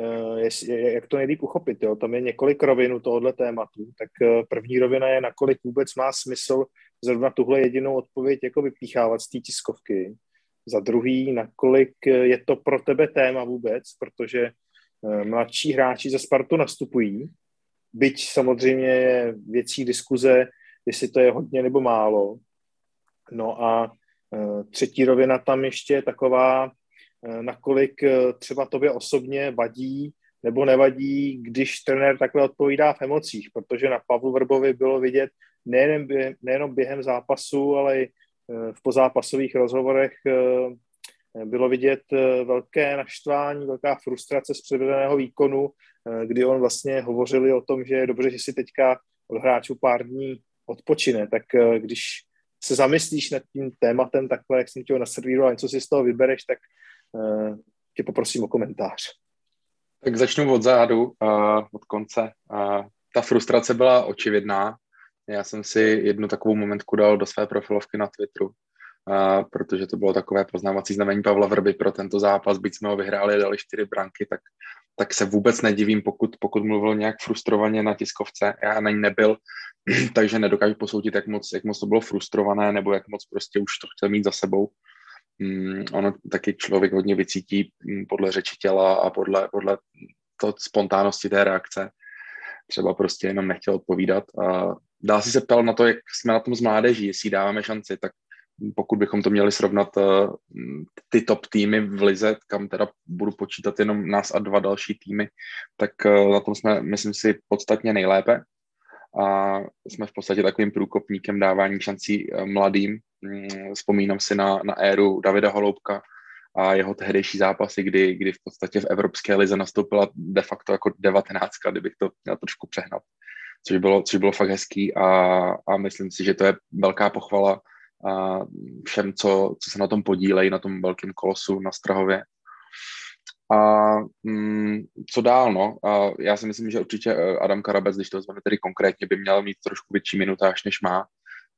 eh, jestli jak to nejlíp uchopit. Jo? Tam je několik rovin u tohohle tématu. Tak eh, první rovina je, nakolik vůbec má smysl zrovna tuhle jedinou odpověď jako vypíchávat z té tiskovky. Za druhý, nakolik je to pro tebe téma vůbec, protože mladší hráči za Spartu nastupují byť samozřejmě je věcí diskuze, jestli to je hodně nebo málo. No a e, třetí rovina tam ještě je taková, e, nakolik e, třeba tobě osobně vadí nebo nevadí, když trenér takhle odpovídá v emocích, protože na Pavlu Vrbovi bylo vidět nejenom během zápasu, ale i v pozápasových rozhovorech bylo vidět velké naštvání, velká frustrace z předvedeného výkonu Eh, kdy on vlastně hovořili o tom, že je dobře, že si teďka od hráčů pár dní odpočine, tak eh, když se zamyslíš nad tím tématem takhle, jak jsem tě ho naservíroval, něco si z toho vybereš, tak tě poprosím o komentář. Tak začnu od zádu, od konce. Ta frustrace byla očividná. Já jsem si jednu takovou momentku dal do své profilovky na Twitteru, uh, protože to bylo takové poznávací znamení Pavla Vrby pro tento zápas, byť jsme ho vyhráli, dali čtyři branky, tak tak se vůbec nedivím, pokud, pokud mluvil nějak frustrovaně na tiskovce. Já na ní nebyl, takže nedokážu posoudit, jak moc, jak moc to bylo frustrované, nebo jak moc prostě už to chtěl mít za sebou. Mm, ono taky člověk hodně vycítí mm, podle řeči těla a podle, podle to spontánnosti té reakce. Třeba prostě jenom nechtěl odpovídat. A dá si se ptal na to, jak jsme na tom z mládeží, jestli dáváme šanci, tak pokud bychom to měli srovnat uh, ty top týmy v Lize, kam teda budu počítat jenom nás a dva další týmy, tak uh, na tom jsme, myslím si, podstatně nejlépe. A jsme v podstatě takovým průkopníkem dávání šancí uh, mladým. Um, vzpomínám si na, na éru Davida Holoubka a jeho tehdejší zápasy, kdy, kdy v podstatě v Evropské lize nastoupila de facto jako devatenáctka, kdybych to měl trošku přehnat, což bylo, což bylo fakt hezký a, a myslím si, že to je velká pochvala a všem, co, co se na tom podílejí, na tom velkém kolosu na Strahově. A mm, co dál, no? A já si myslím, že určitě eh, Adam Karabec, když to vezmeme tedy konkrétně, by měl mít trošku větší minutáž, než má.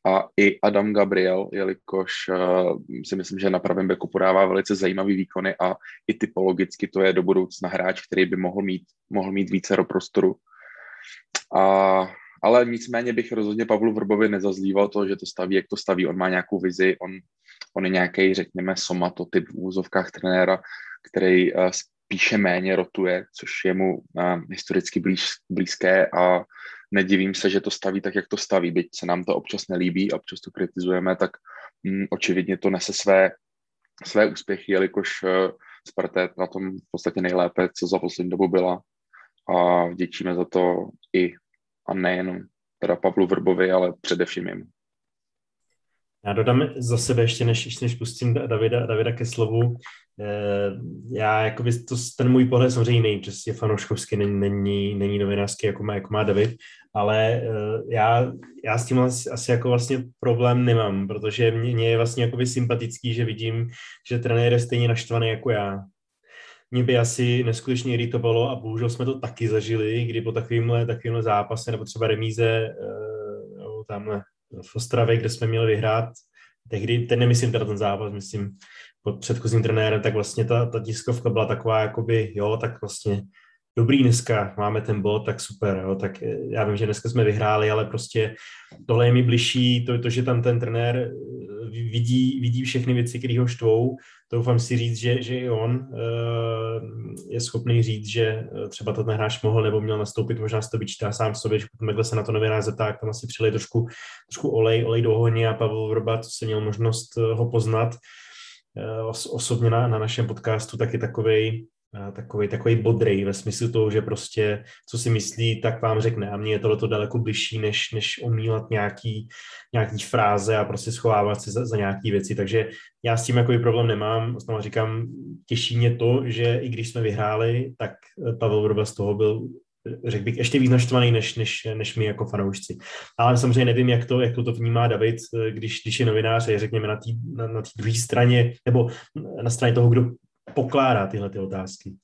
A i Adam Gabriel, jelikož uh, si myslím, že na pravém beku podává velice zajímavý výkony a i typologicky to je do budoucna hráč, který by mohl mít, mohl mít více prostoru. A, ale nicméně bych rozhodně Pavlu Vrbovi nezazlíval to, že to staví, jak to staví. On má nějakou vizi, on, on je nějaký, řekněme, somatotyp v úzovkách trenéra, který uh, spíše méně rotuje, což je mu uh, historicky blíž, blízké a nedivím se, že to staví tak, jak to staví. Byť se nám to občas nelíbí, občas to kritizujeme, tak um, očividně to nese své, své úspěchy, jelikož uh, Sparta na tom v podstatě nejlépe, co za poslední dobu byla a vděčíme za to i a nejenom teda Pavlu Vrbovi, ale především jim. Já dodám za sebe ještě, než, než pustím Davida, Davida ke slovu. Eh, já, jakoby, to, ten můj pohled samozřejmě jiný, přesně fanouškovský, není, není, není novinářský, jako má, jako má David, ale eh, já, já s tím asi, asi jako vlastně problém nemám, protože mě, mě je vlastně jakoby sympatický, že vidím, že trenér je stejně naštvaný jako já. Mě by asi neskutečně iritovalo a bohužel jsme to taky zažili, kdy po takovýmhle, takovýmhle zápase nebo třeba remíze eh, tamhle v Ostravě, kde jsme měli vyhrát, tehdy, ten nemyslím teda ten zápas, myslím pod předchozím trenérem, tak vlastně ta, ta tiskovka byla taková, jakoby, jo, tak vlastně dobrý dneska, máme ten bod, tak super, jo, tak eh, já vím, že dneska jsme vyhráli, ale prostě tohle je mi bližší, to, to že tam ten trenér vidí, vidí všechny věci, které ho štvou, doufám si říct, že, že i on uh, je schopný říct, že třeba to ten hráč mohl nebo měl nastoupit, možná se to vyčítá sám sobě, že potom se na to novinář zeptá, tak tam asi přilej trošku, trošku olej, olej do ohně a Pavel Vrba, co jsem měl možnost ho poznat. Osobně na, na našem podcastu, tak je takovej, takový, takový bodrej ve smyslu toho, že prostě co si myslí, tak vám řekne. A mně je tohle daleko bližší, než, než omílat nějaký, nějaký fráze a prostě schovávat se za, za nějaký věci. Takže já s tím jako problém nemám. Znovu říkám, těší mě to, že i když jsme vyhráli, tak Pavel Vrba z toho byl řekl bych, ještě víc naštvaný než, než, než my jako fanoušci. Ale samozřejmě nevím, jak to, jak to, to vnímá David, když, když je novinář, je řekněme na té na, na druhé straně, nebo na straně toho, kdo pokládá tyhle ty otázky.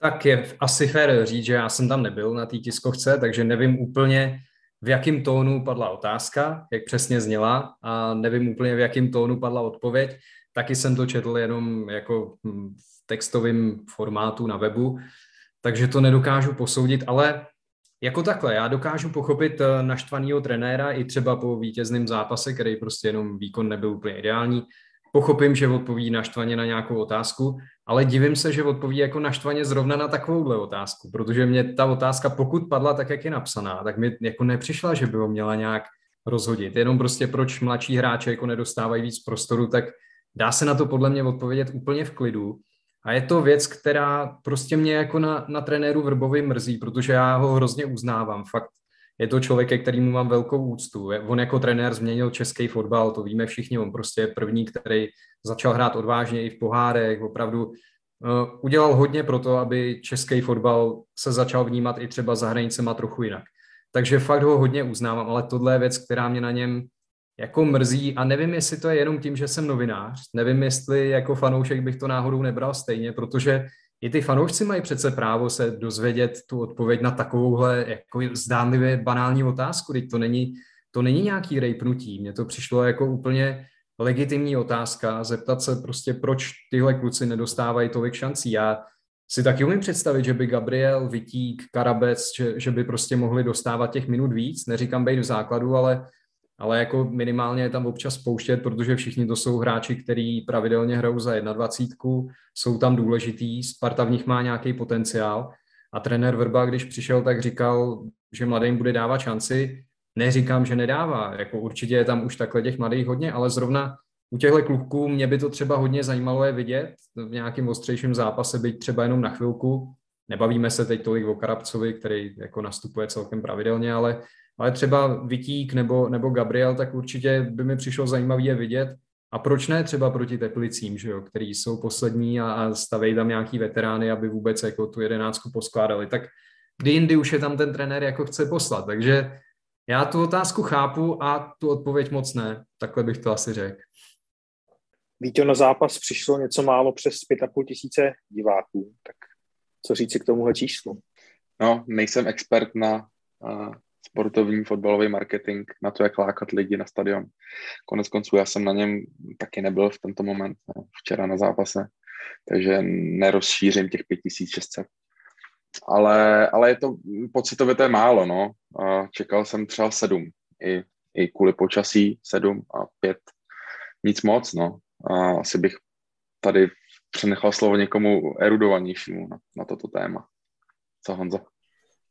Tak je asi fér říct, že já jsem tam nebyl na té tiskovce, takže nevím úplně, v jakém tónu padla otázka, jak přesně zněla a nevím úplně, v jakém tónu padla odpověď. Taky jsem to četl jenom jako v textovém formátu na webu, takže to nedokážu posoudit, ale jako takhle, já dokážu pochopit eh, naštvaného trenéra i třeba po vítězném zápase, který prostě jenom výkon nebyl úplně ideální, pochopím, že odpoví naštvaně na nějakou otázku, ale divím se, že odpoví jako naštvaně zrovna na takovouhle otázku, protože mě ta otázka, pokud padla tak, jak je napsaná, tak mi jako nepřišla, že by ho měla nějak rozhodit. Jenom prostě proč mladší hráče jako nedostávají víc prostoru, tak dá se na to podle mě odpovědět úplně v klidu. A je to věc, která prostě mě jako na, na trenéru Vrbovi mrzí, protože já ho hrozně uznávám. Fakt je to člověk, ke kterému mám velkou úctu. On jako trenér změnil český fotbal, to víme všichni, on prostě je první, který začal hrát odvážně i v pohárech, opravdu uh, udělal hodně pro to, aby český fotbal se začal vnímat i třeba za hranicema trochu jinak. Takže fakt ho hodně uznávám, ale tohle je věc, která mě na něm jako mrzí a nevím, jestli to je jenom tím, že jsem novinář, nevím, jestli jako fanoušek bych to náhodou nebral stejně, protože i ty fanoušci mají přece právo se dozvědět tu odpověď na takovouhle jako zdánlivě banální otázku, teď to není, to není nějaký rejpnutí, mně to přišlo jako úplně legitimní otázka, zeptat se prostě, proč tyhle kluci nedostávají tolik šancí. Já si taky umím představit, že by Gabriel, Vitík, Karabec, že, že by prostě mohli dostávat těch minut víc, neříkám být v základu, ale ale jako minimálně je tam občas pouštět, protože všichni to jsou hráči, kteří pravidelně hrajou za 21, jsou tam důležitý, Sparta v nich má nějaký potenciál a trenér Vrba, když přišel, tak říkal, že mladým bude dávat šanci. Neříkám, že nedává, jako určitě je tam už takhle těch mladých hodně, ale zrovna u těchto kluků mě by to třeba hodně zajímalo je vidět v nějakém ostřejším zápase, byť třeba jenom na chvilku. Nebavíme se teď tolik o Karabcovi, který jako nastupuje celkem pravidelně, ale ale třeba Vitík nebo, nebo Gabriel, tak určitě by mi přišlo zajímavé je vidět. A proč ne třeba proti Teplicím, že jo, který jsou poslední a, a stavejí tam nějaký veterány, aby vůbec jako tu jedenáctku poskládali. Tak kdy jindy už je tam ten trenér jako chce poslat. Takže já tu otázku chápu a tu odpověď moc ne. Takhle bych to asi řekl. Víte, na zápas přišlo něco málo přes 5,5 tisíce diváků, tak co říci k tomuhle číslu? No, nejsem expert na sportovní fotbalový marketing na to, jak lákat lidi na stadion. Konec konců já jsem na něm taky nebyl v tento moment, včera na zápase, takže nerozšířím těch 5600. ale, ale je to, pocitově to je málo, no. Čekal jsem třeba sedm, i, i kvůli počasí sedm a pět, nic moc, no. A asi bych tady přenechal slovo někomu erudovanějšímu na, na toto téma. Co Honza?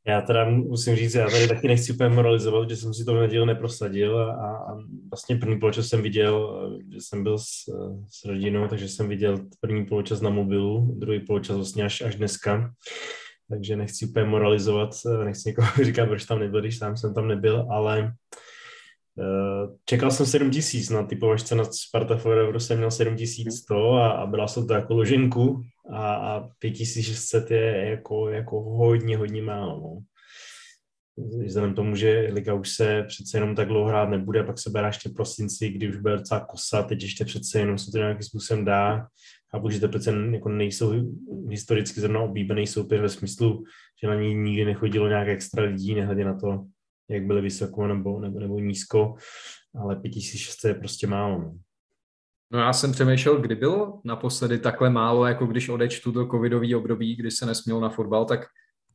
Já teda musím říct, já tady taky nechci úplně moralizovat, že jsem si to v neprosadil a, a vlastně první poločas jsem viděl, že jsem byl s, s rodinou, takže jsem viděl první poločas na mobilu, druhý poločas vlastně až, až dneska, takže nechci úplně moralizovat, nechci někoho říkat, proč tam nebyl, když sám jsem tam nebyl, ale Eh, čekal jsem 7 tisíc na typovačce na Sparta Forever jsem měl 7100 a, a byla jsem to jako loženku a, a 5600 je jako, jako hodně, hodně málo. No. Vzhledem tomu, že liga už se přece jenom tak dlouho hrát nebude, pak se berá ještě prosinci, kdy už bude docela kosa, teď ještě přece jenom se to nějakým způsobem dá. Chápu, že to přece jako nejsou historicky zrovna oblíbený soupeř ve smyslu, že na ní nikdy nechodilo nějak extra lidí, nehledě na to, jak byly vysoko nebo, nebo, nebo nízko, ale 5600 je prostě málo. No. No já jsem přemýšlel, kdy bylo naposledy takhle málo, jako když odečtu do covidový období, kdy se nesměl na fotbal, tak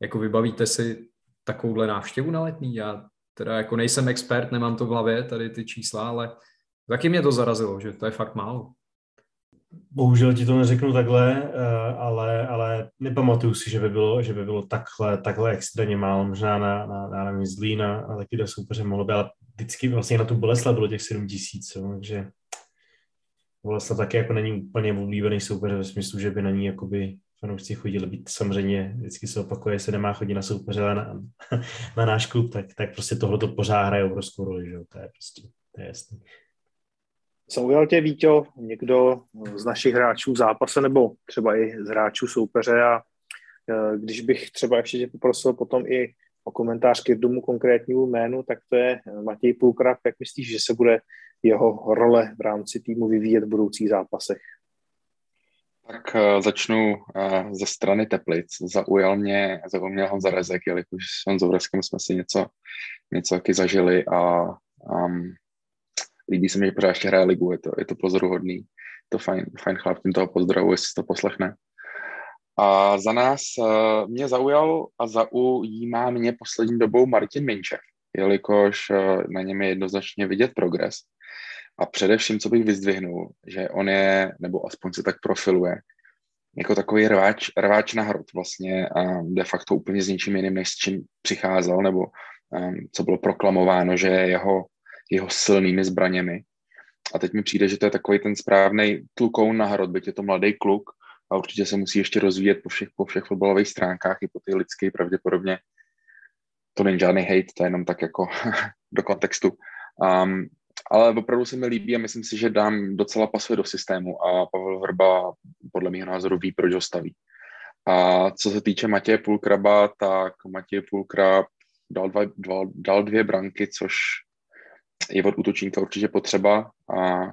jako vybavíte si takovouhle návštěvu na letní? Já teda jako nejsem expert, nemám to v hlavě, tady ty čísla, ale taky mě to zarazilo, že to je fakt málo. Bohužel ti to neřeknu takhle, eh, ale, ale nepamatuju si, že by bylo, že by bylo takhle, takhle extrémně málo. Možná na, na, na nevím, Zlína a taky do soupeře mohlo být, ale vždycky vlastně na tu Boleslav bylo těch 7 tisíc, takže Boleslav taky jako není úplně oblíbený soupeř ve smyslu, že by na ní jakoby fanoušci chodili být. Samozřejmě vždycky se opakuje, se nemá chodit na soupeře, ale na, na náš klub, tak, tak prostě tohle to pořád hraje obrovskou roli, že jo? to je prostě, to je jasný. Zaujal tě, Víťo, někdo z našich hráčů zápase nebo třeba i z hráčů soupeře a e, když bych třeba ještě tě poprosil potom i o komentář k jednomu konkrétnímu jménu, tak to je Matěj Pulkrab. Jak myslíš, že se bude jeho role v rámci týmu vyvíjet v budoucích zápasech? Tak uh, začnu uh, ze strany Teplic. Zaujal mě, zaujal mě Honza Rezek, jelikož s Honzou Rezkem jsme si něco, něco taky zažili a um, líbí se mi, že pořád ještě hraje ligu, je to, je to pozoruhodný, to fajn, fajn chlap, tím toho pozdravu, jestli to poslechne. A za nás uh, mě zaujal a zaujímá mě poslední dobou Martin Minčev, jelikož uh, na něm je jednoznačně vidět progres. A především, co bych vyzdvihnul, že on je, nebo aspoň se tak profiluje, jako takový rváč, rváč na hrot vlastně a de facto úplně s ničím jiným, než s čím přicházel, nebo um, co bylo proklamováno, že jeho jeho silnými zbraněmi. A teď mi přijde, že to je takový ten správný tlukoun na hrot, byť je to mladý kluk a určitě se musí ještě rozvíjet po všech, po všech fotbalových stránkách i po ty lidské pravděpodobně. To není žádný hate, to je jenom tak jako do kontextu. Um, ale opravdu se mi líbí a myslím si, že dám docela pasuje do systému a Pavel Vrba podle mého názoru ví, proč ho staví. A co se týče Matěje Půlkraba, tak Matěj Půlkrab dal, dva, dva, dal dvě branky, což je od útočníka určitě potřeba a,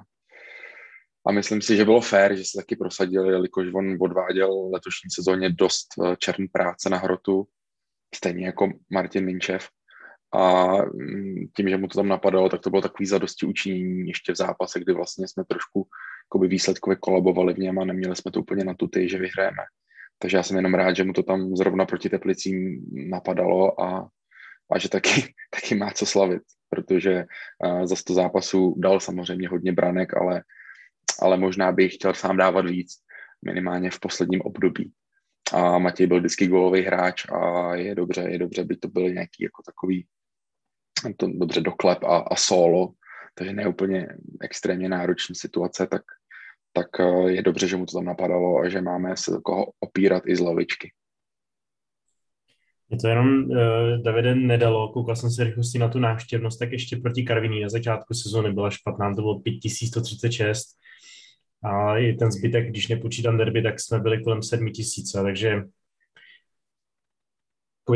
a myslím si, že bylo fér, že se taky prosadil, jelikož on odváděl letošní sezóně dost eh, čern práce na hrotu, stejně jako Martin Minčev. A mm, tím, že mu to tam napadalo, tak to bylo takový zadosti učinění ještě v zápase, kdy vlastně jsme trošku jakoby výsledkově kolabovali v něm a neměli jsme to úplně na tuty, že vyhrajeme. Takže já jsem jenom rád, že mu to tam zrovna proti Teplicím napadalo a, a že taky, taky má co slavit protože uh, za 100 zápasů dal samozřejmě hodně branek, ale, ale možná bych chtěl sám dávat víc, minimálně v posledním období. A Matěj byl vždycky gólový hráč a je dobře, je dobře, by to byl nějaký jako takový to dobře doklep a, a solo, takže ne úplně extrémně náročná situace, tak, tak eh, je dobře, že mu to tam napadalo a že máme se do koho opírat i z lavičky. Mě to jenom uh, Davide nedalo, koukal jsem se rychlosti na tu návštěvnost, tak ještě proti Karviní na začátku sezóny byla špatná, to bylo 5136 a i ten zbytek, když nepočítám derby, tak jsme byli kolem 7000, takže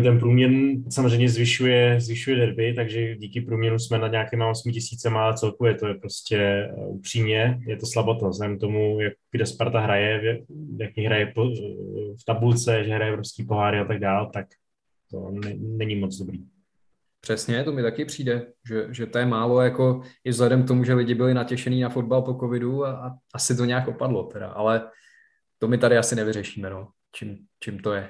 ten průměr samozřejmě zvyšuje, zvyšuje derby, takže díky průměru jsme na nějakýma 8 tisícema, ale celkově to je prostě eh, upřímně, je to slabota, vzhledem tomu, jak kde Sparta hraje, jak hraje v tabulce, že hraje evropský poháry a tak dále, tak to ne, není moc dobrý. Přesně, to mi taky přijde, že, že to je málo, jako i vzhledem k tomu, že lidi byli natěšení na fotbal po covidu a, a asi to nějak opadlo teda, ale to my tady asi nevyřešíme, no, čím, čím to je.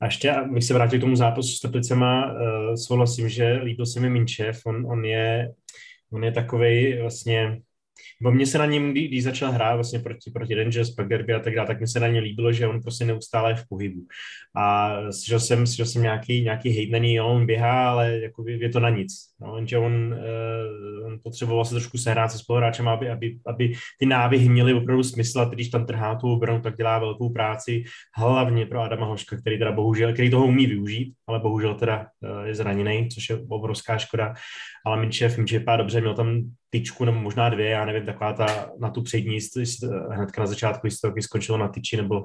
A ještě, abych se vrátil k tomu zápasu s Teplicema, uh, souhlasím, že líbil se mi Minčev, on, on je, on je takovej vlastně, Bo mně se na něm, když začal hrát vlastně proti, proti Rangers, pak Derby a tak dále, tak mi se na ně líbilo, že on prostě neustále je v pohybu. A slyšel jsem, slyšel jsem nějaký, nějaký hejt na něj, on běhá, ale jako je to na nic. No, jenže on, on potřeboval se trošku sehrát se spoluhráčem, aby, aby, aby ty návyhy měly opravdu smysl a když tam trhá tu obranu, tak dělá velkou práci, hlavně pro Adama Hoška, který teda bohužel, který toho umí využít, ale bohužel teda uh, je zraněný, což je obrovská škoda. Ale Minčev, Minčev dobře, měl tam tyčku nebo možná dvě, já nevím, taková ta na tu přední, hnedka na začátku, to taky skončilo na tyči, nebo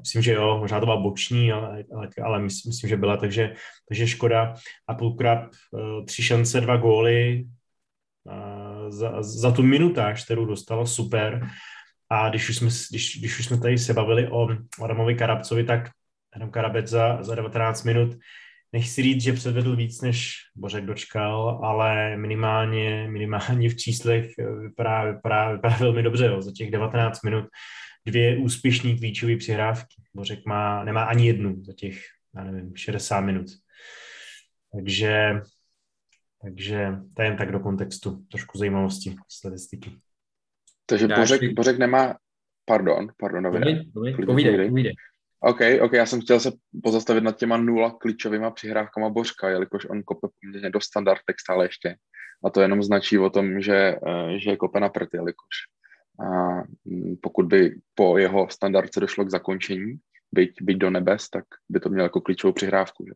myslím, že jo, možná to byla boční, ale, ale, ale myslím, myslím, že byla, takže, takže škoda. A Pulkrab, eh, tři šance, dva góly, za, za tu minutáž, kterou dostal, super. A když už jsme, když, když už jsme tady se bavili o Adamovi Karabcovi, tak Adam Karabec za, za 19 minut nechci říct, že předvedl víc, než Bořek dočkal, ale minimálně, minimálně v číslech vypadá, vypadá, vypadá velmi dobře. Jo. Za těch 19 minut dvě úspěšní klíčové přihrávky. Bořek má, nemá ani jednu za těch, já nevím, 60 minut. Takže, takže to je jen tak do kontextu, trošku zajímavosti statistiky. Takže Bořek, Bořek nemá, pardon, pardon, Davide. Povídej, povídej. OK, OK, já jsem chtěl se pozastavit nad těma nula klíčovými přihrávkama Božka, jelikož on kope poměrně do standardek stále ještě. A to jenom značí o tom, že, eh, že je kope na prty, jelikož a mm, pokud by po jeho standardce došlo k zakončení, byť, byť do nebes, tak by to mělo jako klíčovou přihrávku. Že?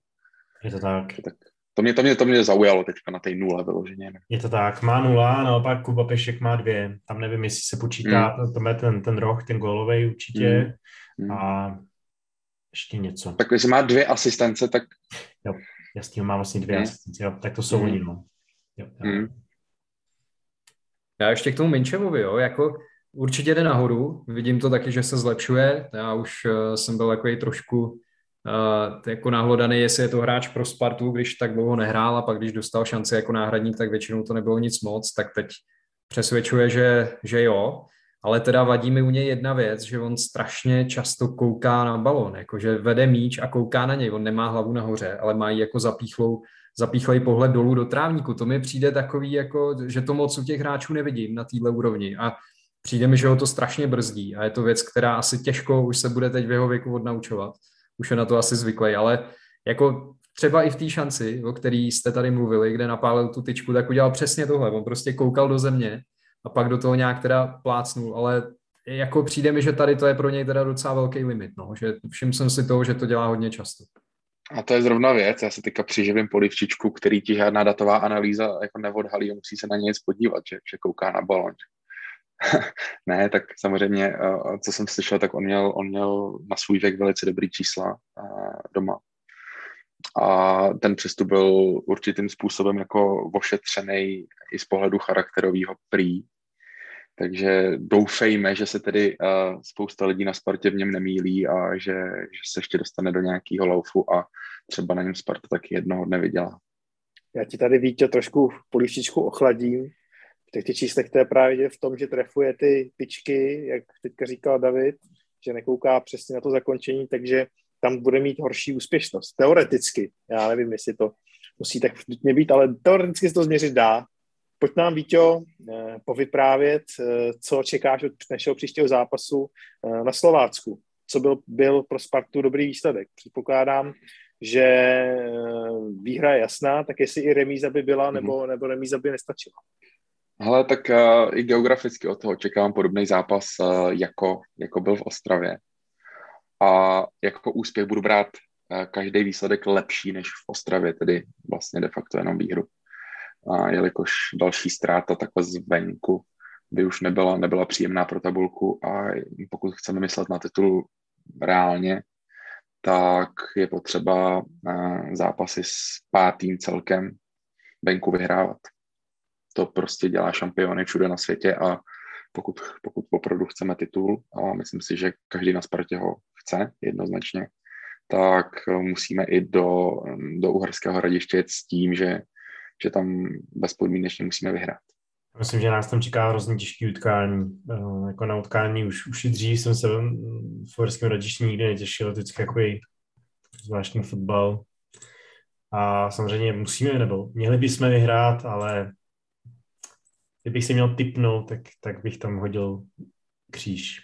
Je to tak. tak to mě, to, mě, to mě zaujalo teďka na té nule vyloženě. Je to tak, má nula, naopak Kuba Pešek má dvě. Tam nevím, jestli se počítá, mm. to ten, ten roh, ten golový určitě. Mm. A ještě něco. Tak když má dvě asistence, tak... Jo, jasně, má vlastně dvě hmm. asistence, jo, tak to jsou mm. oni, no. Jo, jo. Hmm. Já ještě k tomu Minčevovi, jo, jako určitě jde nahoru, vidím to taky, že se zlepšuje, já už uh, jsem byl takový trošku uh, jako nahlodaný, jestli je to hráč pro Spartu, když tak dlouho nehrál a pak když dostal šanci jako náhradník, tak většinou to nebylo nic moc, tak teď přesvědčuje, že, že jo. Ale teda vadí mi u něj jedna věc, že on strašně často kouká na balon, jakože vede míč a kouká na něj. On nemá hlavu nahoře, ale má jako zapíchlou, zapíchlej pohled dolů do trávníku. To mi přijde takový, jako, že to moc u těch hráčů nevidím na téhle úrovni. A přijde mi, že ho to strašně brzdí. A je to věc, která asi těžko už se bude teď v jeho věku odnaučovat. Už je na to asi zvyklý, ale jako třeba i v té šanci, o který jste tady mluvili, kde napálil tu tyčku, tak udělal přesně tohle. On prostě koukal do země a pak do toho nějak teda plácnul, ale jako přijde mi, že tady to je pro něj teda docela velký limit, no, že všiml jsem si toho, že to dělá hodně často. A to je zrovna věc, já se teďka přiživím polivčičku, který ti žádná datová analýza jako neodhalí musí se na něj podívat, že, že kouká na balon. ne, tak samozřejmě, eh, co jsem slyšel, tak on měl, on měl na svůj věk velice dobrý čísla eh, doma. A ten přestup byl určitým způsobem jako ošetřený i z pohledu charakterového prý. Takže doufejme, že se tedy uh, spousta lidí na Spartě v něm nemílí a že, že se ještě dostane do nějakého laufu a třeba na něm Sparta taky jednoho dne vydělá. Já ti tady Vítě trošku polívčičku ochladím. V těch číslech to je právě v tom, že trefuje ty pičky, jak teďka říkal David, že nekouká přesně na to zakončení, takže tam bude mít horší úspěšnost. Teoreticky. Já nevím, jestli to musí tak nutně být, ale teoreticky se to změřit dá. Pojď nám, Víťo, eh, povyprávět, eh, co čekáš od našeho příštího zápasu eh, na Slovácku. Co byl, byl pro Spartu dobrý výsledek? Předpokládám, že výhra je jasná, tak jestli i remíza by byla, nebo, mhm. nebo remíza by nestačila. Hele, tak uh, i geograficky od toho čekám podobný zápas, uh, jako, jako byl v Ostravě. A jako úspěch budu brát uh, každý výsledek lepší než v Ostravě, tedy vlastně de facto jenom výhru a jelikož další ztráta takhle zvenku by už nebyla, nebyla příjemná pro tabulku a pokud chceme myslet na titul reálně, tak je potřeba eh, zápasy s pátým celkem venku vyhrávat. To prostě dělá šampiony všude na světě a pokud, pokud opravdu chceme titul, a myslím si, že každý na Spartě ho chce jednoznačně, tak musíme i do, do Uherského hradiště jet s tím, že že tam bezpodmínečně musíme vyhrát. Myslím, že nás tam čeká hrozně těžký utkání. Eh, jako na utkání už, už i dřív jsem se v Forském radišti nikdy netěšil. Vždycky jako zvláštní fotbal. A samozřejmě musíme, nebo měli bychom vyhrát, ale kdybych si měl typnout, tak, tak bych tam hodil kříž.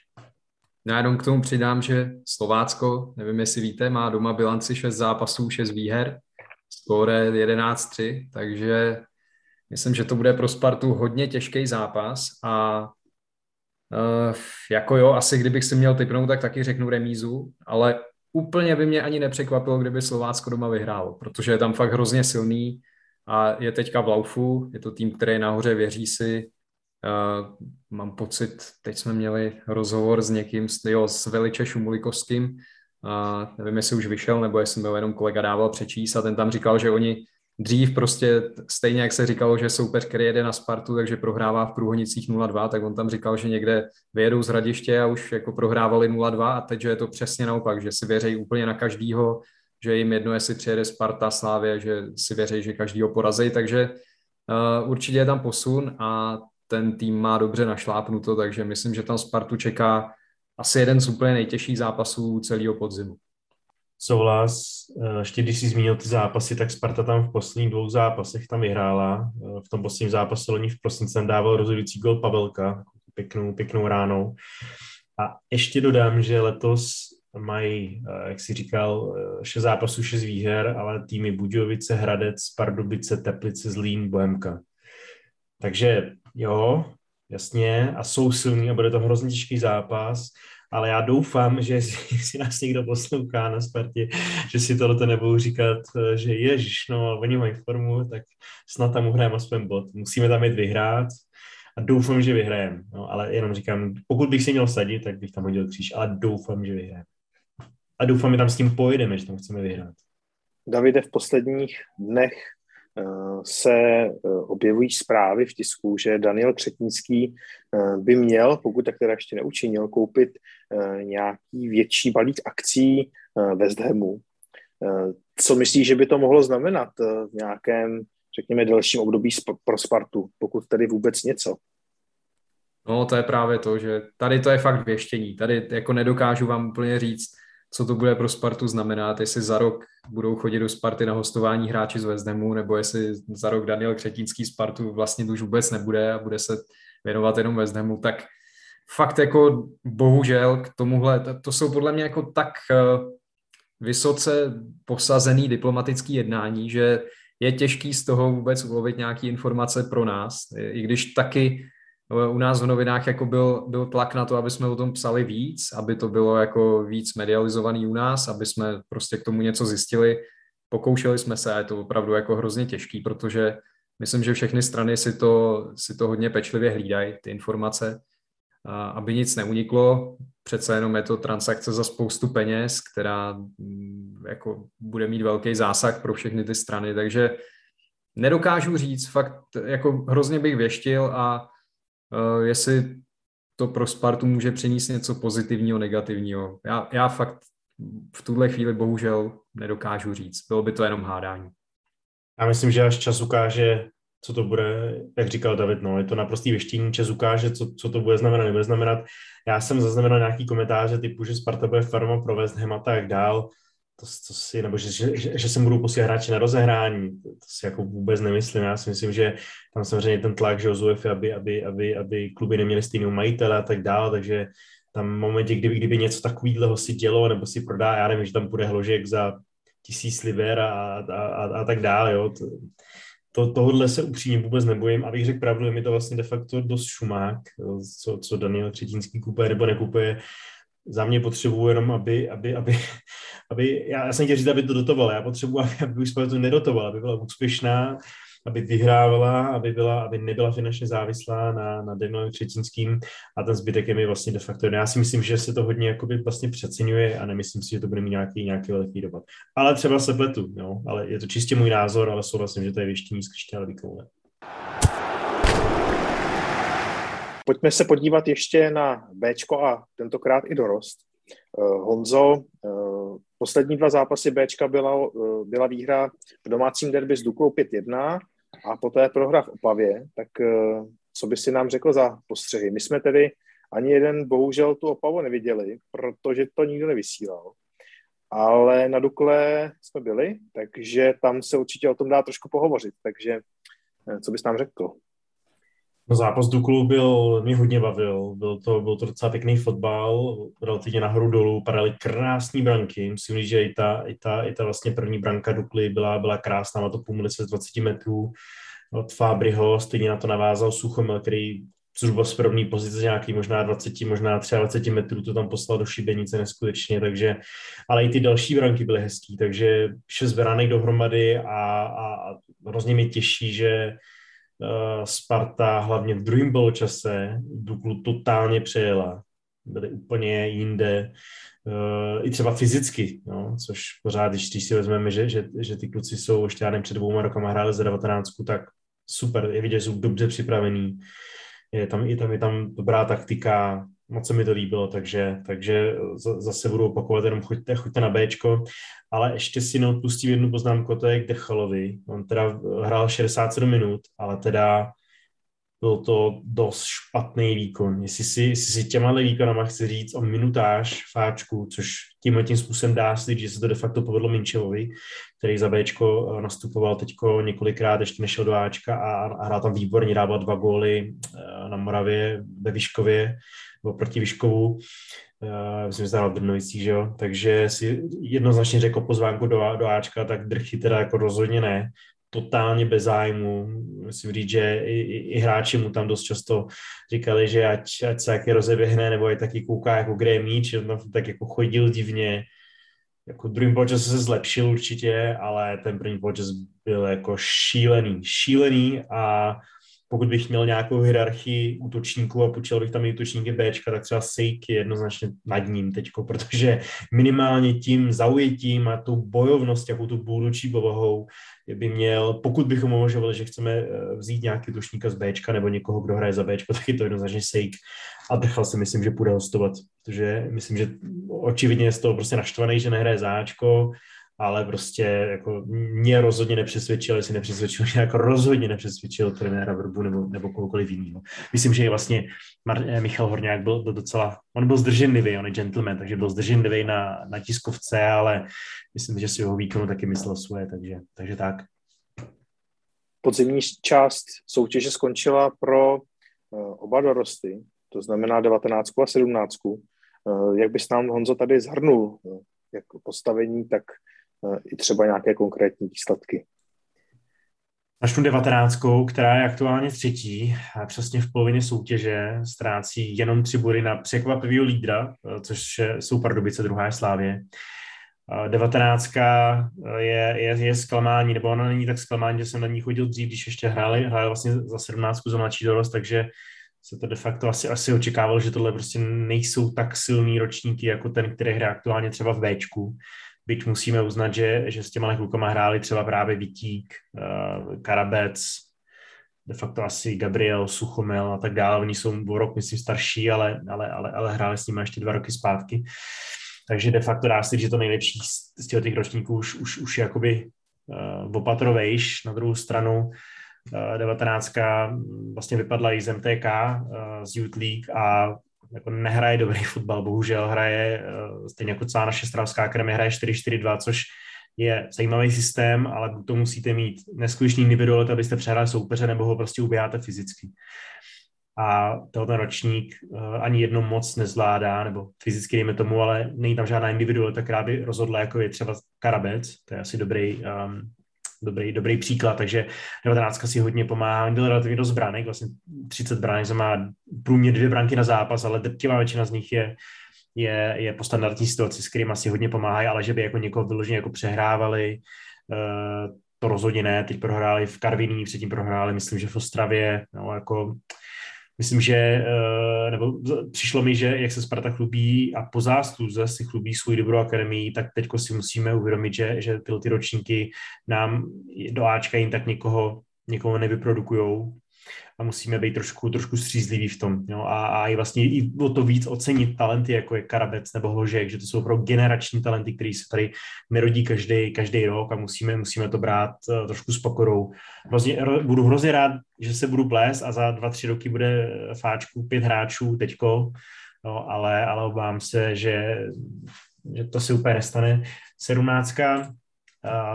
Já jenom k tomu přidám, že Slovácko, nevím, jestli víte, má doma bilanci 6 zápasů, 6 výher, skóre 11-3, takže myslím, že to bude pro Spartu hodně těžký zápas a uh, jako jo, asi kdybych si měl typnout, tak taky řeknu remízu, ale úplně by mě ani nepřekvapilo, kdyby Slovácko doma vyhrálo, protože je tam fakt hrozně silný a je teďka v laufu, je to tým, který nahoře věří si, Uh, mám pocit, teď jsme měli rozhovor s někým, jo, s Veliče Šumulikovským, uh, nevím, jestli už vyšel, nebo jestli byl jenom kolega dával přečíst. A ten tam říkal, že oni dřív prostě, stejně jak se říkalo, že soupeř, který jede na Spartu, takže prohrává v Průhonicích 0-2, tak on tam říkal, že někde vyjedou z hradiště a už jako prohrávali 0-2 a teď, že je to přesně naopak, že si věří úplně na každýho, že jim jedno, jestli přijede Sparta, Slávě, že si věří, že každýho porazí, takže uh, určitě je tam posun a ten tým má dobře našlápnuto, takže myslím, že tam Spartu čeká asi jeden z úplně nejtěžších zápasů celého podzimu. Souhlas. Eh, ještě když jsi zmínil ty zápasy, tak Sparta tam v posledních dvou zápasech tam vyhrála. Eh, v tom posledním zápase loni v prosinci tam dával rozhodující gol Pavelka, pěknou, pěknou ránou. A ještě dodám, že letos mají, eh, jak si říkal, šest zápasů, šest výher, ale týmy Budějovice, Hradec, Pardubice, Teplice, Zlín, Bohemka. Takže jo, jasně, a jsou silní a bude to hrozně těžký zápas, ale já doufám, že si nás někdo poslouchá na Spartě, že si tohle nebudou říkat, že ježiš, no, oni mají formu, tak snad tam uhrajeme aspoň bod. Musíme tam jít vyhrát a doufám, že vyhrajeme. No, ale jenom říkám, pokud bych si měl sadit, tak bych tam hodil kříž, ale doufám, že vyhrajeme. A doufám, že tam s tím pojedeme, že tam chceme vyhrát. Davide, v posledních dnech se eh, objevují zprávy v tisku, že Daniel Křetínský eh, by měl, pokud tak teda ještě neučinil, koupit eh, nějaký větší balík akcí West Hamu. Co myslíš, že by to mohlo znamenat v nějakém, řekněme, delším období pro Spartu, pokud tedy vůbec něco? No, to je právě to, že tady to je fakt věštění. Tady jako nedokážu vám úplně říct, co to bude pro Spartu znamenat, jestli za rok budou chodit do Sparty na hostování hráči z Hamu, nebo jestli za rok Daniel Křetínský Spartu vlastně už vůbec nebude a bude se věnovat jenom Hamu, tak fakt jako bohužel k tomuhle, to, to jsou podle mě jako tak eh, vysoce posazený diplomatický jednání, že je těžký z toho vůbec ulovit nějaké informace pro nás, i když taky u nás v novinách jako byl, byl tlak na to, aby jsme o tom psali víc, aby to bylo jako víc medializovaný u nás, aby jsme prostě k tomu něco zjistili. Pokoušeli jsme se a je to opravdu jako hrozně těžký, protože myslím, že všechny strany si to, si to hodně pečlivě hlídají, ty informace, a aby nic neuniklo. Přece jenom je to transakce za spoustu peněz, která mm, jako bude mít velký zásah pro všechny ty strany, takže nedokážu říct, fakt jako hrozně bych věštil a jestli to pro Spartu může přinést něco pozitivního, negativního. Já, já fakt v tuhle chvíli bohužel nedokážu říct. Bylo by to jenom hádání. Já myslím, že až čas ukáže, co to bude, jak říkal David, no, je to naprostý věštění, čas ukáže, co, co to bude znamenat, nebude znamenat. Já jsem zaznamenal nějaký komentáře typu, že Sparta bude farma pro West Ham a tak dál to, to si, nebo že, že, že, se budou posílat hráči na rozehrání, to, to si jako vůbec nemyslím. Já si myslím, že tam samozřejmě ten tlak, že o aby, aby, aby, aby kluby neměly stejnou majitele a tak dále, takže tam v momentě, kdyby, kdyby něco takového si dělo, nebo si prodá, já nevím, že tam bude hložek za tisíc liber a, a, a, a tak dále, jo. To, to, tohle se upřímně vůbec nebojím. Abych řekl pravdu, je mi to vlastně de facto dost šumák, co, co Daniel Třetínský kupuje nebo nekupuje za mě potřebuji jenom, aby, aby, aby, aby já, já jsem chtěl říct, aby to dotovala, já potřebuji, aby, aby už to nedotovala, aby byla úspěšná, aby vyhrávala, aby, byla, aby nebyla finančně závislá na, na Danielem Třetínským a ten zbytek je mi vlastně de facto. Já si myslím, že se to hodně jakoby vlastně přeceňuje a nemyslím si, že to bude mít nějaký, nějaký velký dopad. Ale třeba se pletu, jo? ale je to čistě můj názor, ale souhlasím, že to je věštění z křišťálový koule. Pojďme se podívat ještě na B a tentokrát i dorost. Eh, Honzo, eh, poslední dva zápasy B byla, eh, byla výhra v domácím derby s Duklou 5-1 a poté prohra v Opavě. Tak co by si nám řekl za postřehy? My jsme tedy ani jeden bohužel tu Opavu neviděli, protože to nikdo nevysílal. ale na Dukle jsme byli, takže tam se určitě o tom dá trošku pohovořit, takže co bys nám řekl? No zápas Duklu byl, mě hodně bavil, byl to, byl to docela pěkný fotbal, relativně nahoru dolů, padaly krásné branky, musím říct, že i ta, i ta, i ta vlastně první branka Dukly byla, byla krásná, má to půl z 20 metrů od Fábryho, stejně na to navázal Suchomil, který zhruba z první pozice nějaký možná 20, možná 23 metrů to tam poslal do šibenice neskutečně, takže, ale i ty další branky byly hezký, takže šest bránek dohromady a, a, hrozně mě těší, že Sparta hlavně v druhém poločase Duklu totálně přejela. Byly úplně jinde, uh, i třeba fyzicky, no, což pořád, když, když si vezmeme, že, že, že ty kluci jsou ještě já nevím, před dvouma rokama hráli za 19, tak super, je vidět, že jsou dobře připravení je tam, je tam, je tam dobrá taktika, moc se mi to líbilo, takže, takže zase budu opakovat, jenom choďte, choďte na Bčko, ale ještě si neodpustím jednu poznámku, to je k Dechalovi. On teda hrál 67 minut, ale teda byl to dost špatný výkon. Jestli si, jestli si těma výkonama chci říct o minutáž fáčku, což tímhle tím způsobem dá slít, že se to de facto povedlo Minčevovi, který za Bčko eh, nastupoval teďko několikrát, ještě nešel do Ačka a, a hrál tam výborně, dával dva góly eh, na Moravě, ve Vyškově, nebo proti Vyškovu. Uh, myslím, že hrál Brnovicí, že jo? Takže si jednoznačně řekl pozvánku do, do Ačka, tak drchy teda jako rozhodně ne totálně bez zájmu. Musím říct, že i, i, i hráči mu tam dost často říkali, že ať, ať se taky rozeběhne, nebo ať taky kouká, jako kde je míč, tam tak jako chodil divně. Jako druhým poločas se zlepšil určitě, ale ten první poločas byl jako šílený, šílený a pokud bych měl nějakou hierarchii útočníků a počítal bych tam i útočníky Bčka, tak třeba Sejk je jednoznačně nad ním teďko, protože minimálně tím zaujetím a tou bojovností, jakou tu budoucí povahou by měl, pokud bychom uvažovali, že chceme eh, vzít nějaký útočníka z Bčka nebo někoho, kdo hraje za Bčko, tak je to jednoznačně Sejk. A Drchal si myslím, že půjde hostovat, protože myslím, že očividně je z toho prostě naštvaný, že nehraje záčko, ale prostě jako mě rozhodně nepřesvědčil, jestli nepřesvědčil, jako rozhodně nepřesvědčil trenéra Vrbu nebo, nebo kohokoliv jiného. Myslím, že vlastně Mar- eh, Michal Horňák byl, byl docela, on byl zdrženlivý, on je gentleman, takže byl zdrženlivý na, na tiskovce, ale myslím, že si jeho výkonu taky myslel svoje, takže, takže tak. Podzimní část soutěže skončila pro uh, oba dorosty, to znamená 19 a 17. Uh, eh, jak bys nám, Honzo, tady zhrnul jak postavení, tak i třeba nějaké konkrétní výsledky. Začnu devatenáctkou, která je aktuálně třetí, a přesně v polovině soutěže ztrácí jenom tři body na překvapivého lídra, což jsou Pardubice, druhá je Slávě. Devatenáctka je, je, je zklamání, nebo ona není tak zklamání, že jsem na ní chodil dřív, když ještě hráli, hráli vlastně za sedmnáctku za mladší dorost, takže se to de facto asi, asi očekávalo, že tohle prostě nejsou tak silný ročníky, jako ten, který hraje aktuálně třeba v Bčku byť musíme uznat, že, že s těma klukama hráli třeba právě Vitík, uh, Karabec, de facto asi Gabriel, Suchomel a tak dále. Oni jsou o rok, myslím, starší, ale, ale, ale, ale hráli s nimi ještě dva roky zpátky. Takže de facto dá se že to nejlepší z těch ročníků už, už, už je jakoby uh, opatrovejš. Na druhou stranu uh, 19. vlastně vypadla i z MTK, uh, z Youth League a jako nehraje dobrý fotbal, bohužel hraje, eh, stejně jako celá naše Stravská akademie, hraje 4-4-2, což je zajímavý systém, ale to musíte mít neskutečný individualit, abyste přehráli soupeře, nebo ho prostě ubíjáte fyzicky. A tenhle ročník uh, ani jedno moc nezvládá, nebo fyzicky dejme tomu, ale není tam žádná individualita, která by rozhodla, jako je třeba Karabec, to je asi dobrý um, dobrý, dobrý příklad, takže 19 si hodně pomáhá, byl relativně dost bránek, vlastně 30 bránek, má průměr dvě branky na zápas, ale drtivá většina z nich je, je, je po standardní situaci, s kterým asi hodně pomáhají, ale že by jako někoho vyloženě jako přehrávali, uh, to rozhodně ne, teď prohráli v Karviní, předtím prohráli, myslím, že v Ostravě, no, jako myslím, že, eh, nebo přišlo mi, že jak se Sparta chlubí a po zásluze si chlubí svůj dobrou akademii, tak teďko si musíme uvědomit, že, že tyhle ty ročníky nám do Ačka jim tak někoho, někoho nevyprodukujou a musíme být trošku, trošku střízliví v tom. Jo? A, a i vlastně i o to víc ocenit talenty, jako je Karabec nebo Hložek, že to jsou opravdu generační talenty, které se tady nerodí každý, každý rok a musíme, musíme to brát uh, trošku s pokorou. Hrozně, ro, budu hrozně rád, že se budu plést a za dva, tři roky bude fáčku pět hráčů teďko, no, ale, ale obávám se, že že to si úplně nestane. Sedmnáctka,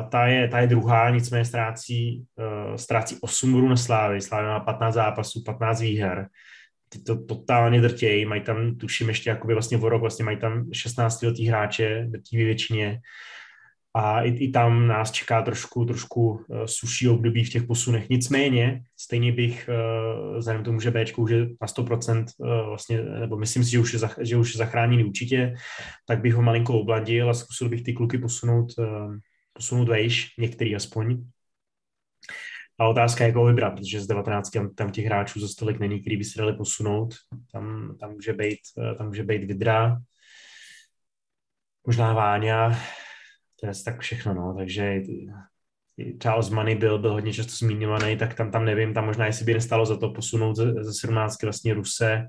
ta je, ta je druhá, nicméně ztrácí, uh, ztrácí 8 bodů na Slávy. Slávy má 15 zápasů, 15 výher. Ty to totálně drtějí, mají tam, tuším ještě jakoby vlastně v rok, vlastně mají tam 16 letý hráče, drtivý většině. A i, i, tam nás čeká trošku, trošku uh, suší období v těch posunech. Nicméně, stejně bych, vzhledem tomu, že Bčko už je na 100%, uh, vlastně, nebo myslím si, že už je, že už je zachráněný určitě, tak bych ho malinko obladil a zkusil bych ty kluky posunout posunout vejš, některý aspoň. A otázka je, jak ho vybrat, protože z 19 tam těch hráčů za stolik není, který by se dali posunout. Tam, tam, může být, eh, tam může být Vidra, možná Váňa, to je tak všechno, no. Takže Charles Money byl, byl hodně často zmíněný, tak tam, tam nevím, tam možná jestli by nestalo za to posunout ze, ze 17 vlastně Ruse,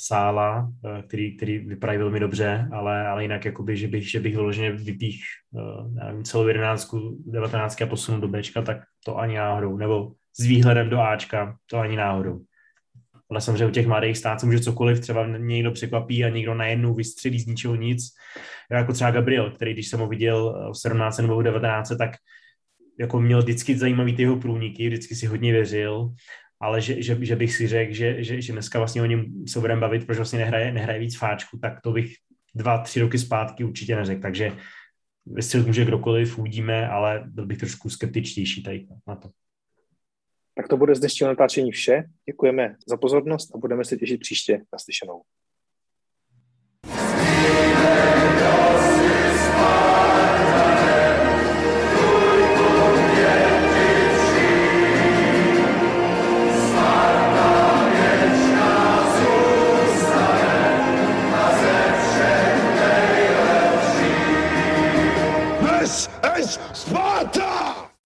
Sála, eh, který, který vypadají velmi dobře, ale, ale jinak jakoby, že bych, že bych vyloženě vypích eh, nevím, celou 11, 19 a posunul do Bčka, tak to ani náhodou, nebo s výhledem do Ačka, to ani náhodou. Ale samozřejmě u těch mladých stát se může cokoliv, třeba někdo překvapí a někdo najednou vystřelí z ničeho nic. Jako třeba Gabriel, který když jsem ho viděl v 17 nebo v 19, tak jako měl vždycky zajímavý ty jeho průniky, vždycky si hodně věřil ale že, že, že bych si řekl, že, že, že dneska vlastně o něm se budeme bavit, protože vlastně nehraje, nehraje víc fáčku, tak to bych dva, tři roky zpátky určitě neřekl. Takže vystřelit může kdokoliv, uvidíme, ale byl bych trošku skeptičtější tady na to. Tak to bude z dnešního natáčení vše. Děkujeme za pozornost a budeme se těšit příště na slyšenou.